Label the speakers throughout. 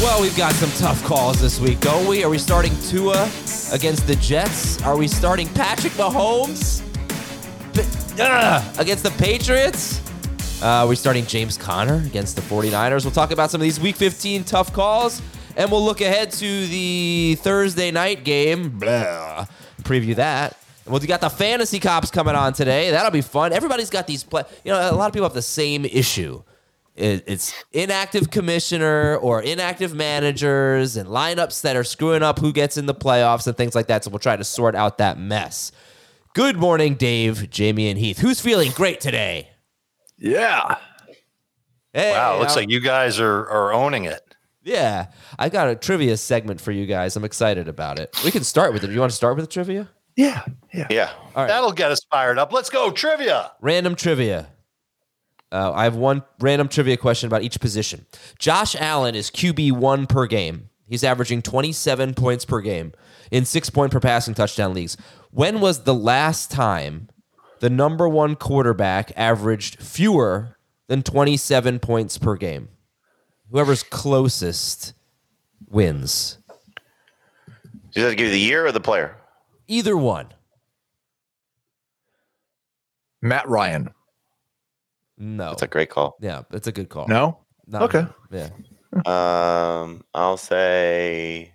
Speaker 1: Well, we've got some tough calls this week, don't we? Are we starting Tua against the Jets? Are we starting Patrick Mahomes P- uh, against the Patriots? Uh, are we starting James Conner against the 49ers? We'll talk about some of these Week 15 tough calls, and we'll look ahead to the Thursday night game. Blah. Preview that. And we got the fantasy cops coming on today. That'll be fun. Everybody's got these play. You know, a lot of people have the same issue it- it's inactive commissioner or inactive managers and lineups that are screwing up who gets in the playoffs and things like that. So we'll try to sort out that mess. Good morning, Dave, Jamey, and Heath. Who's feeling great today?
Speaker 2: Yeah.
Speaker 1: Hey,
Speaker 3: Wow, looks
Speaker 1: I'm-
Speaker 3: like you guys are, are owning it.
Speaker 1: yeah. I got a trivia segment for you guys. I'm excited about it. We can start with it. Do you want to start with the trivia?
Speaker 2: Yeah. Yeah.
Speaker 3: Yeah.
Speaker 1: All right.
Speaker 3: That'll get us fired up. Let's go. Trivia.
Speaker 1: Random trivia. Uh, I have one random trivia question about each position. Josh Allen is QB one per game. He's averaging 27 points per game in six point per passing touchdown leagues. When was the last time the number one quarterback averaged fewer than 27 points per game? Whoever's closest wins.
Speaker 4: Does that give you the year or the player?
Speaker 1: Either one.
Speaker 2: Matt Ryan.
Speaker 1: No.
Speaker 4: That's a great call.
Speaker 1: yeah, it's a good call.
Speaker 2: No?
Speaker 1: Not-
Speaker 2: Okay.
Speaker 1: Yeah.
Speaker 4: Um, I'll say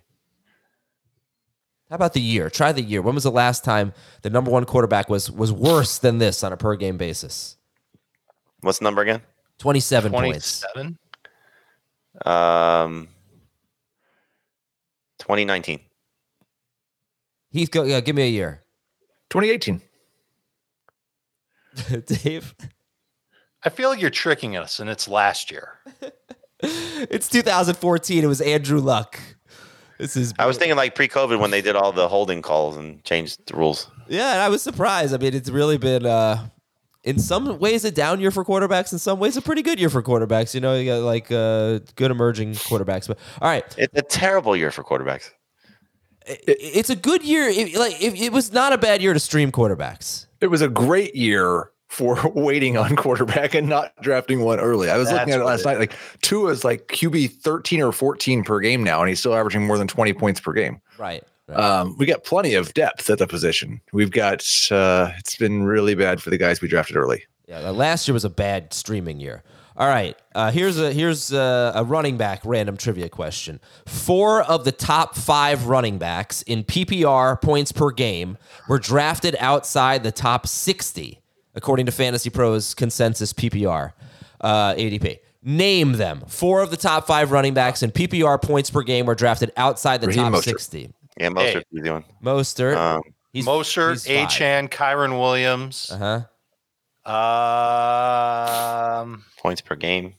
Speaker 1: How about the year? Try the year. When was the last time the number one quarterback was was worse than this on a per game basis?
Speaker 4: what's the number again?
Speaker 1: Twenty seven points.
Speaker 3: 27.
Speaker 4: Um, 2019.
Speaker 1: Heath, go, yeah, give me a year.
Speaker 2: 2018.
Speaker 1: Dave,
Speaker 3: I feel like you're tricking us, and it's last year.
Speaker 1: it's 2014. It was Andrew Luck. This is
Speaker 4: I was thinking like pre-COVID when they did all the holding calls and changed the rules.
Speaker 1: yeah, and I was surprised. I mean, it's really been uh, in some ways a down year for quarterbacks, in some ways a pretty good year for quarterbacks. You know, you got like uh, good emerging quarterbacks. But all right,
Speaker 4: It's a terrible year for quarterbacks.
Speaker 1: it, it's a good year. It, like it, it was not a bad year to stream quarterbacks.
Speaker 2: It was a great year for waiting on quarterback and not drafting one early. I was looking at it last
Speaker 3: it
Speaker 2: night. Like Tua's like QB 13 or 14 per game now, and he's still averaging more than 20 points per game.
Speaker 1: Right. right.
Speaker 2: Um, we got plenty of depth at the position. We've got uh it's been really bad for the guys we drafted early.
Speaker 1: Yeah, last year was a bad streaming year. All right, uh, here's a here's a, a running back random trivia question. Four of the top five running backs in PPR points per game were drafted outside the top 60, according to Fantasy Pros consensus PPR uh, ADP. Name them. Four of the top five running backs in PPR points per game were drafted outside the
Speaker 2: Raheem
Speaker 1: top
Speaker 2: Mostert.
Speaker 1: 60.
Speaker 4: Yeah, most
Speaker 3: Hey.
Speaker 4: are easy one.
Speaker 1: Mostert,
Speaker 4: Um,
Speaker 1: He's
Speaker 3: Mostert,
Speaker 1: he's five.
Speaker 3: Achane, Kyren Williams.
Speaker 1: Uh huh.
Speaker 3: Um.
Speaker 4: Points per game.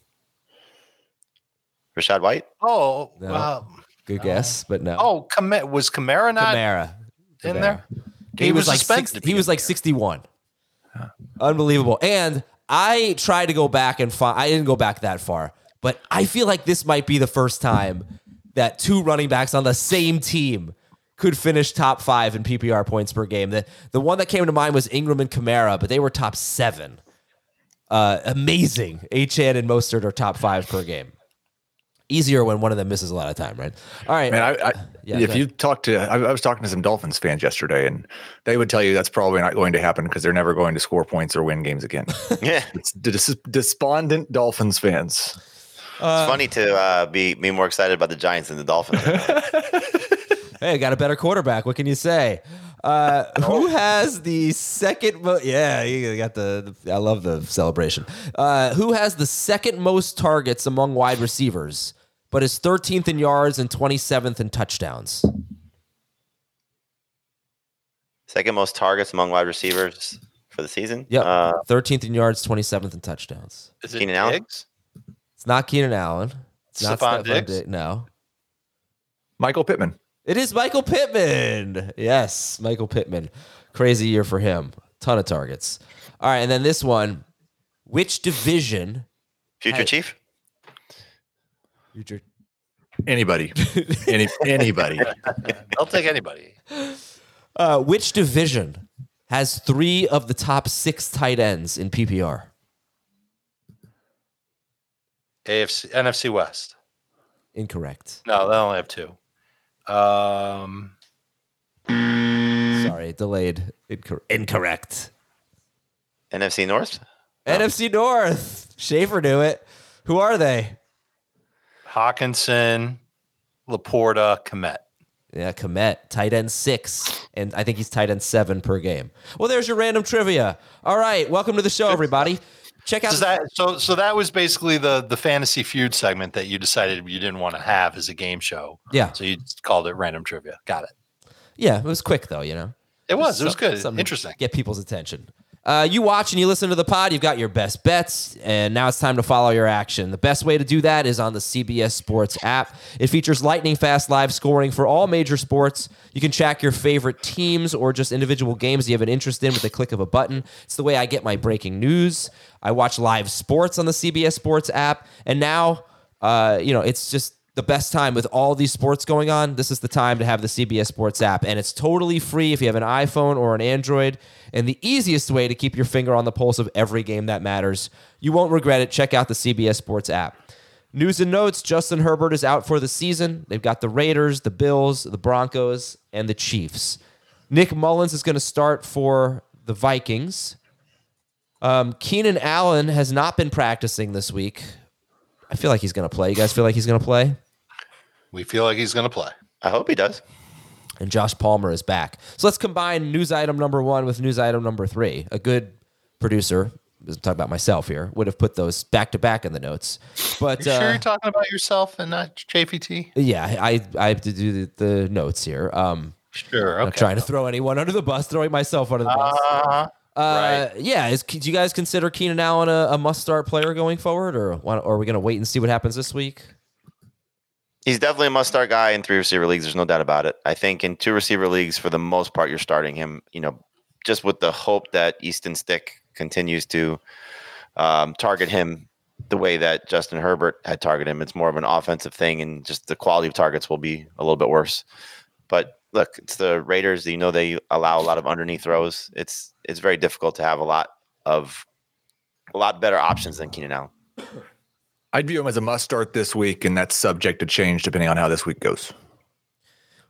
Speaker 4: Rachaad White.
Speaker 3: Oh.
Speaker 1: No.
Speaker 3: uh,
Speaker 1: Good guess, but no.
Speaker 3: oh. Kam- was Kamara not
Speaker 1: Kamara
Speaker 3: in
Speaker 1: Kamara.
Speaker 3: there?
Speaker 1: He, was, like
Speaker 3: suspended
Speaker 1: six, he was
Speaker 3: in
Speaker 1: like
Speaker 3: there.
Speaker 1: 61. Unbelievable. And I tried to go back and find I didn't go back that far, but I feel like this might be the first time that two running backs on the same team could finish top 5 in PPR points per game. The the one that came to mind was Ingram and Kamara, but they were top 7. Uh amazing. Achane and Mostert are top 5 per game. Easier when one of them misses a lot of time, right? All right.
Speaker 2: Man, I, I
Speaker 1: Yeah,
Speaker 2: if you talk to, I, I was talking to some Dolphins fans yesterday, and they would tell you that's probably not going to happen because they're never going to score points or win games again.
Speaker 4: Yeah.
Speaker 2: it's dis- despondent Dolphins fans.
Speaker 4: It's funny to uh, be be more excited about the Giants than the Dolphins.
Speaker 1: Hey, I got a better quarterback. What can you say? Uh, who has the second? Mo- yeah, you got the, the- I love the celebration. Uh, who has the second most targets among wide receivers, but is 13th in yards and 27th in touchdowns?
Speaker 4: Second most targets among wide receivers for the season.
Speaker 1: Yep,
Speaker 4: Uh,
Speaker 1: 13th in yards, 27th in touchdowns.
Speaker 3: Is it
Speaker 4: Keenan Allen?
Speaker 1: It's not Keenan Allen. It's not
Speaker 3: Stefon
Speaker 1: Stefon
Speaker 3: Diggs?
Speaker 1: Diggs. No,
Speaker 2: Michael Pittman.
Speaker 1: it is Michael Pittman. Yes, Michael Pittman. Crazy year for him. Ton of targets. All right, and then this one. Which division?
Speaker 4: future
Speaker 1: Hey.
Speaker 4: chief.
Speaker 1: Future
Speaker 2: Anybody, any anybody.
Speaker 3: I'll take anybody.
Speaker 1: Uh, which division has three of the top six tight ends in PPR?
Speaker 3: AFC, NFC West.
Speaker 1: Incorrect.
Speaker 3: No, they only have two. Um.
Speaker 1: Sorry, delayed. Incor- incorrect.
Speaker 4: NFC North.
Speaker 1: NFC North. Schaefer knew it. Who are they?
Speaker 3: Hockenson, LaPorta, Kmet.
Speaker 1: Yeah, Kmet, tight end six, and I think he's tight end seven per game. Well, there's your random trivia. All right, welcome to the show, everybody. Check out
Speaker 3: Does that so so that was basically the the fantasy feud segment that you decided you didn't want to have as a game show.
Speaker 1: Yeah.
Speaker 3: So you just called it random trivia. Got it.
Speaker 1: Yeah, it was quick though, you know.
Speaker 3: It was. It was
Speaker 1: Some-
Speaker 3: good.
Speaker 1: something
Speaker 3: Interesting.
Speaker 1: Get people's attention. Uh, you watch and you listen to the pod, you've got your best bets, and now it's time to follow your action. The best way to do that is on the CBS Sports app. It features lightning fast live scoring for all major sports. You can track your favorite teams or just individual games you have an interest in with the click of a button. It's the way I get my breaking news. I watch live sports on the CBS Sports app, and now, uh, you know, it's just the best time with all these sports going on. This is the time to have the CBS Sports app, and it's totally free if you have an iPhone or an Android. And the easiest way to keep your finger on the pulse of every game that matters. You won't regret it. Check out the CBS Sports app. News and notes Justin Herbert is out for the season. They've got the Raiders, the Bills, the Broncos, and the Chiefs. Nick Mullens is going to start for the Vikings. Um, Keenan Allen has not been practicing this week. I feel like he's going to play. You guys feel like he's going to play?
Speaker 3: We feel like he's going to play.
Speaker 4: I hope he does.
Speaker 1: and Josh Palmer is back. So let's combine news item number one with news item number three. A good producer, I'm talking about myself here, would have put those back to back in the notes. But
Speaker 3: You sure
Speaker 1: uh,
Speaker 3: you're talking about yourself and not JPT?
Speaker 1: yeah, I I have to do the, the notes here. Um,
Speaker 3: Sure.
Speaker 1: I'm not trying to throw anyone under the bus, throwing myself under the bus.
Speaker 3: Uh,
Speaker 1: Uh, yeah, is, do you guys consider Keenan Allen a, a must start player going forward, or, why- or are we going to wait and see what happens this week?
Speaker 4: He's definitely a must start guy in three receiver leagues. There's no doubt about it. I think in two receiver leagues, for the most part, you're starting him, you know, just with the hope that Easton Stick continues to um, target him the way that Justin Herbert had targeted him. It's more of an offensive thing, and just the quality of targets will be a little bit worse. But look, it's the Raiders. You know, they allow a lot of underneath throws. It's it's very difficult to have a lot of a lot better options than Keenan Allen.
Speaker 2: I'd view him as a must start this week, and that's subject to change depending on how this week goes.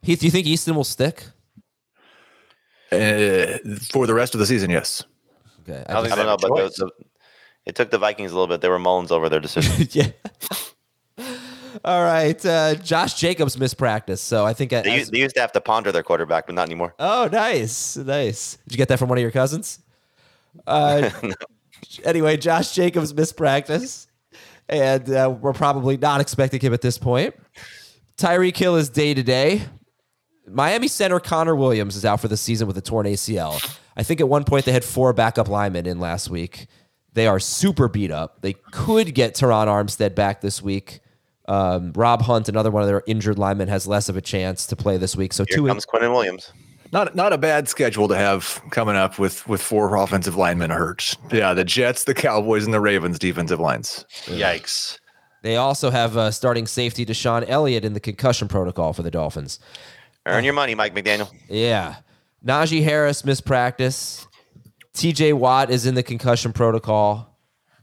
Speaker 1: Heath, do you think Easton will stick?
Speaker 2: Uh, for the rest of the season, yes.
Speaker 1: Okay,
Speaker 3: I think
Speaker 4: I don't know, but the,
Speaker 3: choice.
Speaker 4: the, it took the Vikings a little bit. They were Mullins over their decision.
Speaker 1: yeah. All right, uh, Josh Jacobs missed practice, so I think. I,
Speaker 4: They,
Speaker 1: as-
Speaker 4: used, they used to have to ponder their quarterback, but not anymore.
Speaker 1: oh, nice, nice. Did you get that from one of your cousins? Uh, anyway, Josh Jacobs missed practice, and uh, we're probably not expecting him at this point. Tyreek Hill is day to day. Miami center Connor Williams is out for the season with a torn ACL. I think at one point they had four backup linemen in last week. They are super beat up. They could get Terron Armstead back this week. Um, Rob Hunt, another one of their injured linemen, has less of a chance to play this week. So
Speaker 4: Here
Speaker 1: two
Speaker 4: comes Quentin Williams.
Speaker 2: Not not a bad schedule to have coming up with with four offensive linemen hurt. Yeah, the Jets, the Cowboys, and the Ravens defensive lines.
Speaker 3: Yikes.
Speaker 1: They also have uh, starting safety DeShon Elliott in the concussion protocol for the Dolphins.
Speaker 4: Earn your money, Mike McDaniel.
Speaker 1: Yeah. Najee Harris missed practice. TJ Watt is in the concussion protocol.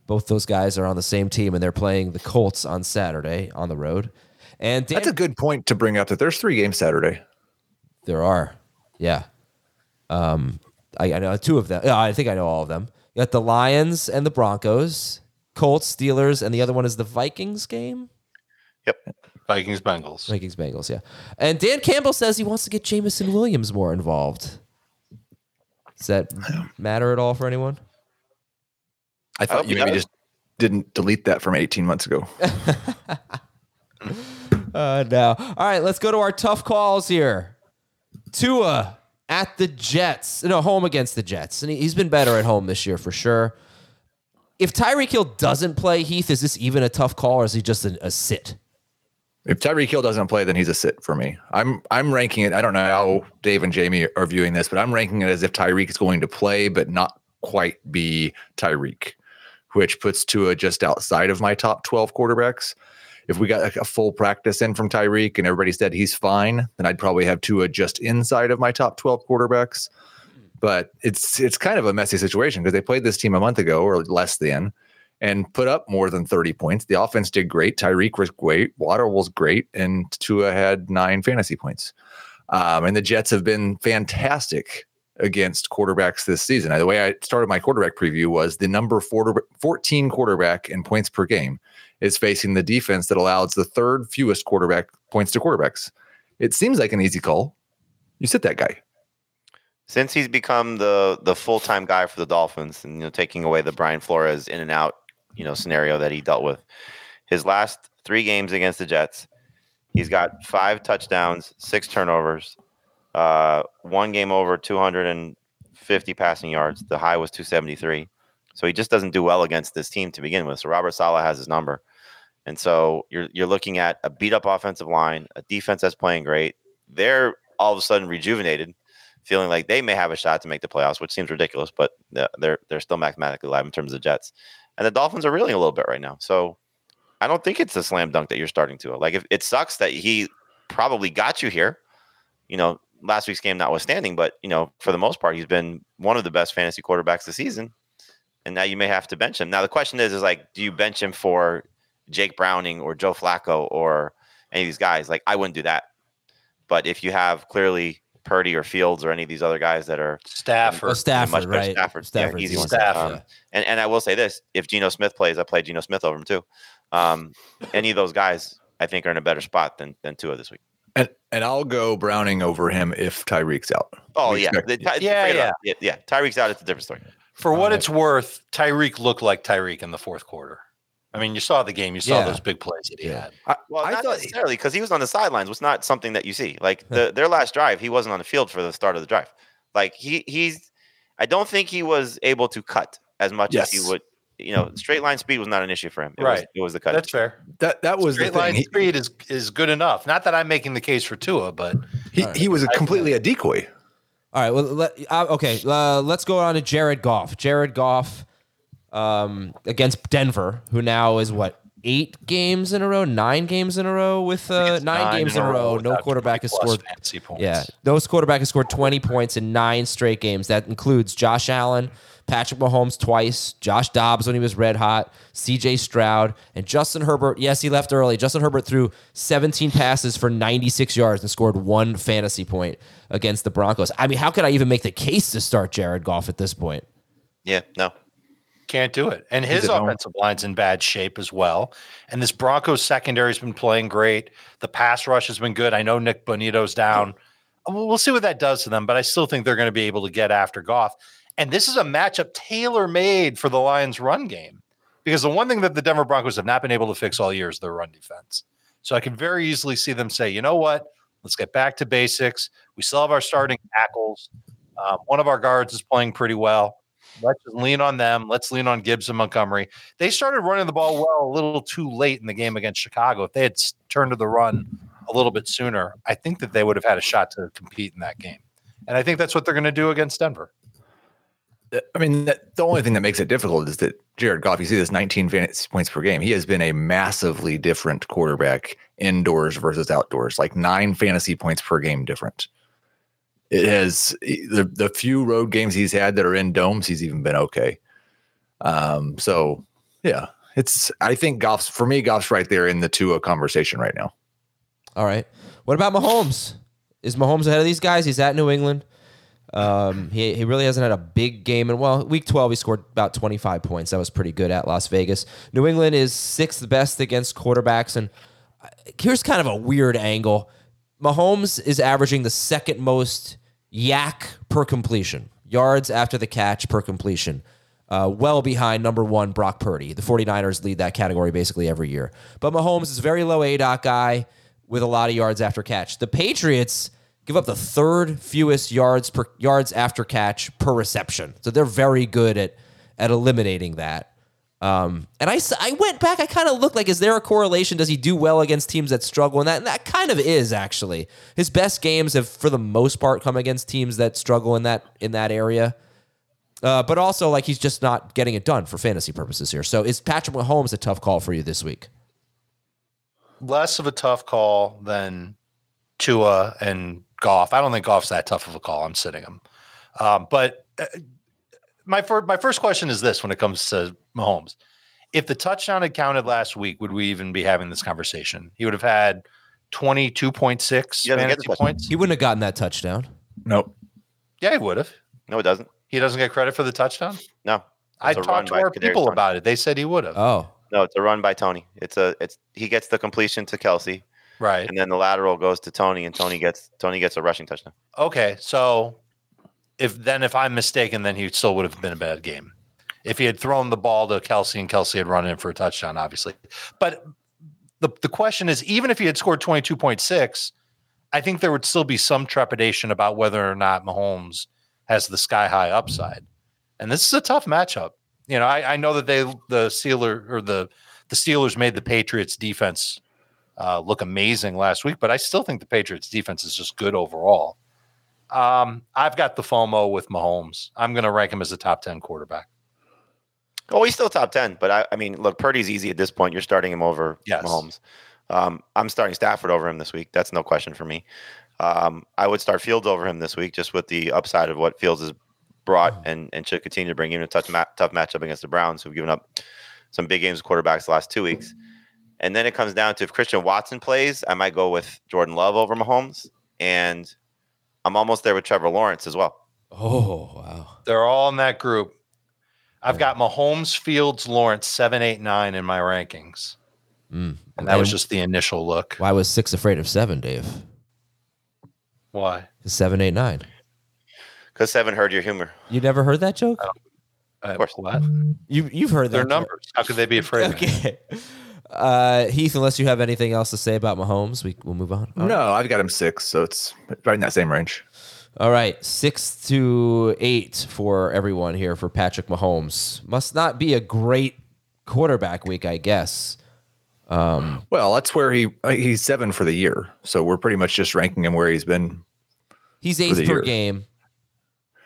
Speaker 1: Both those guys are on the same team and they're playing the Colts on Saturday on the road. And Dan,
Speaker 2: That's a good point to bring up that there's three games Saturday.
Speaker 1: there are. Yeah. Um I, I know two of them. Yeah, I think I know all of them. You got the Lions and the Broncos, Colts, Steelers, and the other one is the Vikings game. Yep.
Speaker 3: Vikings Bengals.
Speaker 1: Vikings Bengals, yeah. And Dan Campbell says he wants to get Jameson Williams more involved. Does that matter at all for anyone?
Speaker 2: I thought
Speaker 4: hope
Speaker 2: you maybe
Speaker 4: does.
Speaker 2: just didn't delete that from 18 months ago.
Speaker 1: Uh, no. All right, let's go to our tough calls here. Tua at the Jets. No, home against the Jets. And he- he's been better at home this year for sure. If Tyreek Hill doesn't play, Heath, is this even a tough call or is he just a, a sit?
Speaker 2: If Tyreek Hill doesn't play, then he's a sit for me. I'm I'm ranking it. I don't know how Dave and Jamey are viewing this, but I'm ranking it as if Tyreek is going to play, but not quite be Tyreek, which puts Tua just outside of my top 12 quarterbacks. If we got a, full practice in from Tyreek and everybody said he's fine, then I'd probably have Tua just inside of my top 12 quarterbacks. But it's it's kind of a messy situation because they played this team a month ago or less than and put up more than 30 points. The offense did great. Tyreek was great. Waddle was great. And Tua had nine fantasy points. Um, and the Jets have been fantastic against quarterbacks this season. The way I started my quarterback preview was the number four, 14 quarterback in points per game is facing the defense that allows the third fewest quarterback points to quarterbacks. It seems like an easy call. You sit that guy.
Speaker 4: Since he's become the the full time guy for the Dolphins, and you know, taking away the Brian Flores in and out, you know, scenario that he dealt with, his last three games against the Jets, he's got five touchdowns, six turnovers, uh, one game over 250 passing yards. The high was 273. So he just doesn't do well against this team to begin with. So Robert Saleh has his number. And so you're you're looking at a beat up offensive line, a defense that's playing great. They're all of a sudden rejuvenated, feeling like they may have a shot to make the playoffs, which seems ridiculous, but they're- they're still mathematically alive in terms of the Jets. And the Dolphins are reeling a little bit right now. So I don't think it's a slam dunk that you're starting Tua. Like if it sucks that he probably got you here, you know, last week's game notwithstanding, but you know, for the most part, he's been one of the best fantasy quarterbacks this season. And now you may have to bench him. Now the question is, is like, do you bench him for Jake Browning or Joe Flacco or any of these guys? Like, I wouldn't do that. But if you have clearly Purdy or Fields or any of these other guys that are
Speaker 3: Stafford.
Speaker 1: Oh, Stafford,
Speaker 4: much better
Speaker 1: right?
Speaker 4: Stafford.
Speaker 1: Stafford's
Speaker 4: yeah, easy one.
Speaker 3: Stafford.
Speaker 4: Um, and and I will say this: if Geno Smith plays, I play Geno Smith over him too. Um, any of those guys, I think, are in a better spot than than Tua this week.
Speaker 2: And and I'll go Browning over him if Tyreek's out.
Speaker 4: Oh
Speaker 2: We
Speaker 4: yeah, The- Ty-
Speaker 3: Yeah,
Speaker 4: forget
Speaker 3: yeah.
Speaker 4: yeah, yeah. Tyreek's out. It's a different story.
Speaker 3: For what it's worth, Tyreek looked like Tyreek in the fourth quarter. I mean, you saw the game. You saw
Speaker 1: Yeah.
Speaker 3: those big plays that he
Speaker 1: Yeah.
Speaker 3: had.
Speaker 2: I,
Speaker 4: Well,
Speaker 2: I
Speaker 4: not
Speaker 2: thought
Speaker 4: necessarily because he was on the sidelines. Was not something that you see. Like the, their last drive, he wasn't on the field for the start of the drive. Like he he's, I don't think he was able to cut as much as he would. You know, straight line speed was not an issue for him. It Was,
Speaker 3: Right.
Speaker 4: it was the cut.
Speaker 3: That's fair.
Speaker 2: that that was the
Speaker 3: Straight
Speaker 2: thing.
Speaker 3: line
Speaker 2: He,
Speaker 3: speed is is good enough. Not that I'm making the case for Tua, but
Speaker 2: he, he was a completely a decoy.
Speaker 1: All right. Well, let, uh, okay. Uh, let's go on to Jared Goff. Jared Goff um, against Denver, who now is what eight games in a row, nine games in a row with uh,
Speaker 3: it's
Speaker 1: nine, games in a row. No quarterback has scored. Yeah, no quarterback has scored twenty points in nine straight games. That includes Josh Allen, Patrick Mahomes twice, Josh Dobbs when he was red hot, C.J. Stroud, and Justin Herbert. Yes, he left early. Justin Herbert threw seventeen passes for ninety-six yards and scored one fantasy point against the Broncos. I mean, how could I even make the case to start Jared Goff at this point?
Speaker 4: Yeah, no.
Speaker 3: Can't do it. And his
Speaker 2: at home.
Speaker 3: offensive line's in bad shape as well. And this Broncos secondary's been playing great. The pass rush has been good. I know Nik Bonitto's down. We'll we'll see what that does to them, but I still think they're going to be able to get after Goff. And this is a matchup tailor made for the Lions' run game. Because the one thing that the Denver Broncos have not been able to fix all year is their run defense. So I can very easily see them say, you know what? Let's get back to basics. We still have our starting tackles. Um, one of our guards is playing pretty well. Let's lean on them. Let's lean on Gibbs and Montgomery. They started running the ball well a little too late in the game against Chicago. If they had turned to the run a little bit sooner, I think that they would have had a shot to compete in that game. And I think that's what they're going to do against Denver.
Speaker 2: Uh, I mean, the only thing that makes it difficult is that Jared Goff, you see this 19 fantasy points per game. He has been a massively different quarterback indoors versus outdoors, like nine fantasy points per game different. It has the, the few road games he's had that are in domes, he's even been okay. Um, so yeah, it's, I think Goff's, for me, Goff's right there in the Tua conversation right now.
Speaker 1: All right. What about Mahomes? Is Mahomes ahead of these guys? He's at New England. Um, he, he really hasn't had a big game. And well, week 12, he scored about 25 points. That was pretty good at Las Vegas. New England is sixth best against quarterbacks. And uh, here's kind of a weird angle Mahomes is averaging the second most YAC per completion, yards after the catch per completion. Uh, well behind number one, Brock Purdy. The 49ers lead that category basically every year. But Mahomes is a very low aDOT guy with a lot of yards after catch. The Patriots give up the third fewest yards per yards after catch per reception. So they're very good at at eliminating that. Um, and I went back. I kind of looked like, is there a correlation? Does he do well against teams that struggle? And that, and that kind of is actually his best games have, for the most part, come against teams that struggle in that in that area. Uh, but also, like he's just not getting it done for fantasy purposes here. So, is Patrick Mahomes a tough call for you this week?
Speaker 3: Less of a tough call than Tua and Goff. I don't think Goff's that tough of a call. I'm sitting him. Um, but uh, my first my first question is this: when it comes to Mahomes, if the touchdown had counted last week, would we even be having this conversation? He would have had twenty two point six
Speaker 4: He get
Speaker 3: fantasy points.
Speaker 1: He wouldn't have gotten that touchdown.
Speaker 2: Nope.
Speaker 3: Yeah, he would have.
Speaker 4: No, it doesn't.
Speaker 3: He doesn't get credit for the touchdown.
Speaker 4: No.
Speaker 3: I
Speaker 4: It's a run
Speaker 3: talked to
Speaker 4: by
Speaker 3: our
Speaker 4: Kadarius
Speaker 3: people
Speaker 4: Toney.
Speaker 3: about it. They said he would have.
Speaker 1: Oh,
Speaker 4: No, it's a run by Toney. It's a it's he gets the completion to Kelsey,
Speaker 3: right.
Speaker 4: and then the lateral goes to Toney, and Toney gets Toney gets a rushing touchdown.
Speaker 3: Okay, so if then if I'm mistaken, then he still would have been a bad game. If he had thrown the ball to Kelsey and Kelsey had run in for a touchdown, obviously. But the the question is, even if he had scored 22.6, I think there would still be some trepidation about whether or not Mahomes has the sky high upside. And this is a tough matchup. You know, I, I know that they the Steeler or the the Steelers made the Patriots defense uh, look amazing last week, but I still think the Patriots defense is just good overall. Um, I've got the FOMO with Mahomes. I'm going to rank him as a top 10 quarterback.
Speaker 4: Oh, he's still top ten, but I, I mean, look, Purdy's easy at this point. You're starting him over
Speaker 3: Yes.
Speaker 4: Mahomes. Um, I'm starting Stafford over him this week. That's no question for me. Um, I would start Fields over him this week, just with the upside of what Fields has brought and and should continue to bring. Even a tough ma- tough matchup against the Browns, who've given up some big games of quarterbacks the last two weeks. And then it comes down to if Christian Watson plays, I might go with Jordan Love over Mahomes, and I'm almost there with Trevor Lawrence as well.
Speaker 1: oh, wow.
Speaker 3: They're all in that group. I've got Mahomes, Fields, Lawrence, seven, eight, nine in my rankings.
Speaker 1: Mm.
Speaker 3: And that was just the initial look.
Speaker 1: why was six afraid of seven, Dave?
Speaker 3: Why?
Speaker 1: Seven, eight, nine.
Speaker 4: Because seven heard your humor.
Speaker 1: You never heard that joke?
Speaker 3: Of
Speaker 4: course.
Speaker 3: What?
Speaker 1: You you've heard that.
Speaker 3: They're numbers. How could they be afraid of it?
Speaker 1: Okay. Uh, Heath, unless you have anything else to say about Mahomes, we we'll move on. All right.
Speaker 2: No, I've got him six, so it's right in that same range.
Speaker 1: All right, six to eight for everyone here for Patrick Mahomes. Must not be a great quarterback week, I guess.
Speaker 2: Well, that's where he he's seven for the year, so we're pretty much just ranking him where he's been.
Speaker 1: He's
Speaker 2: the
Speaker 1: eighth per
Speaker 2: year.
Speaker 1: game.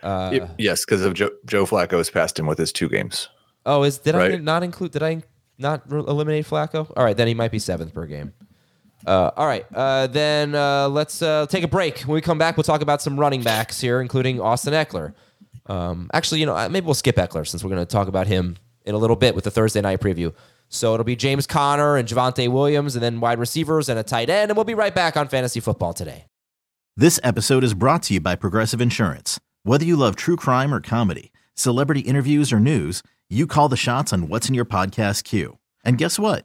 Speaker 1: Uh,
Speaker 2: Y- yes, because of Joe, Joe Flacco's passed him with his two games.
Speaker 1: Oh, is did I not include? Did I not eliminate Flacco? All right, then he might be seventh per game. Uh, all right, uh, then uh, let's uh, take a break. When we come back, we'll talk about some running backs here, including Austin Ekeler. Um, actually, you know, uh, maybe we'll skip Ekeler since we're going to talk about him in a little bit with the Thursday night preview. So it'll be James Conner and Javonte Williams, and then wide receivers and a tight end, and we'll be right back on fantasy football today.
Speaker 5: This episode is brought to you by Progressive Insurance. Whether you love true crime or comedy, celebrity interviews or news, you call the shots on what's in your podcast queue. And guess what?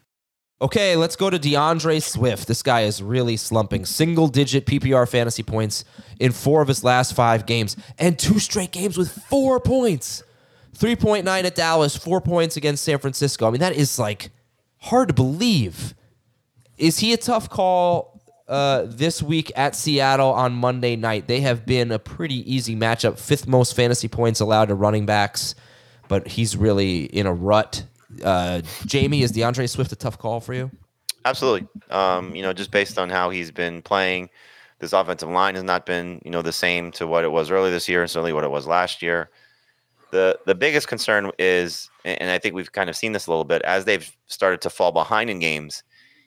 Speaker 1: Okay, let's go to D'Andre Swift. This guy is really slumping. Single digit PPR fantasy points in four of his last five games, and two straight games with four points. 3.9 at Dallas, four points against San Francisco. I mean, that is like hard to believe. Is he a tough call uh, this week at Seattle on Monday night? They have been a pretty easy matchup, fifth most fantasy points allowed to running backs, but he's really in a rut. Uh, Jamey, is D'Andre Swift a tough call for you?
Speaker 4: Absolutely. Um, you know, just based on how he's been playing, this offensive line has not been, you know, the same to what it was earlier this year and certainly what it was last year. The the biggest concern is, and I think we've kind of seen this a little bit, as they've started to fall behind in games,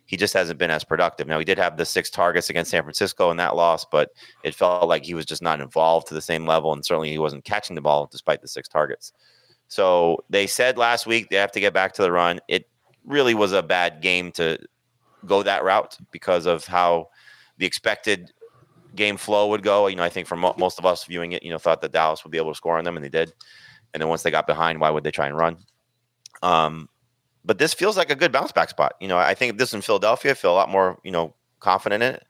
Speaker 4: he just hasn't been as productive. Now he did have the six targets against San Francisco in that loss, but it felt like he was just not involved to the same level, and certainly he wasn't catching the ball despite the six targets. So they said last week they have to get back to the run. It really was a bad game to go that route because of how the expected game flow would go. You know, I think for mo- most of us viewing it, you know, thought that Dallas would be able to score on them, and they did. And then once they got behind, why would they try and run? Um, but this feels like a good bounce back spot. You know, I think if this in Philadelphia, I feel a lot more, you know, confident in it.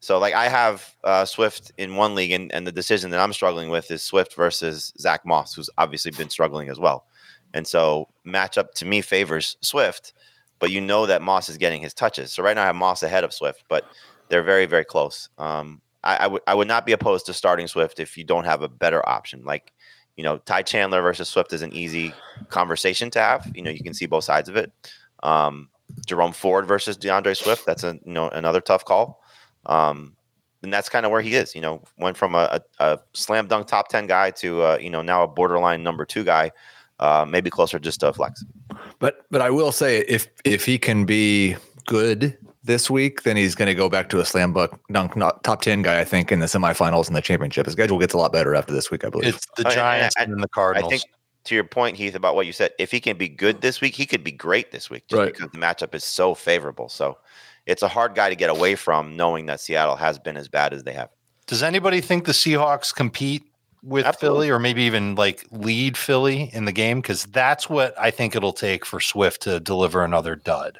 Speaker 4: So, like, I have uh, Swift in one league, and, and the decision that I'm struggling with is Swift versus Zach Moss, who's obviously been struggling as well. And so, matchup to me favors Swift, but you know that Moss is getting his touches. So, right now, I have Moss ahead of Swift, but they're very, very close. Um, I, I would I would not be opposed to starting Swift if you don't have a better option. Like you know, Ty Chandler versus Swift is an easy conversation to have. You know, you can see both sides of it. Um, Jerome Ford versus D'Andre Swift, that's a you know another tough call. Um, and that's kind of where he is. You know, went from a, a, a slam dunk top ten guy to uh, you know now a borderline number two guy, uh, maybe closer just to a flex.
Speaker 2: But but I will say if if he can be good this week, then he's going to go back to a slam dunk, dunk not top 10 guy, I think, in the semifinals and the championship. His schedule gets a lot better after this week, I believe.
Speaker 3: It's the
Speaker 4: I- I-
Speaker 3: Giants
Speaker 4: I-
Speaker 3: and the Cardinals.
Speaker 4: I think to your point, Heath, about what you said, if he can be good this week, he could be great this week just
Speaker 2: Right.
Speaker 4: because the matchup is so favorable. So it's a hard guy to get away from, knowing that Seattle has been as bad as they have.
Speaker 3: Does anybody think the Seahawks compete with
Speaker 4: Absolutely.
Speaker 3: Philly or maybe even like lead Philly in the game? Because that's what I think it'll take for Swift to deliver another dud.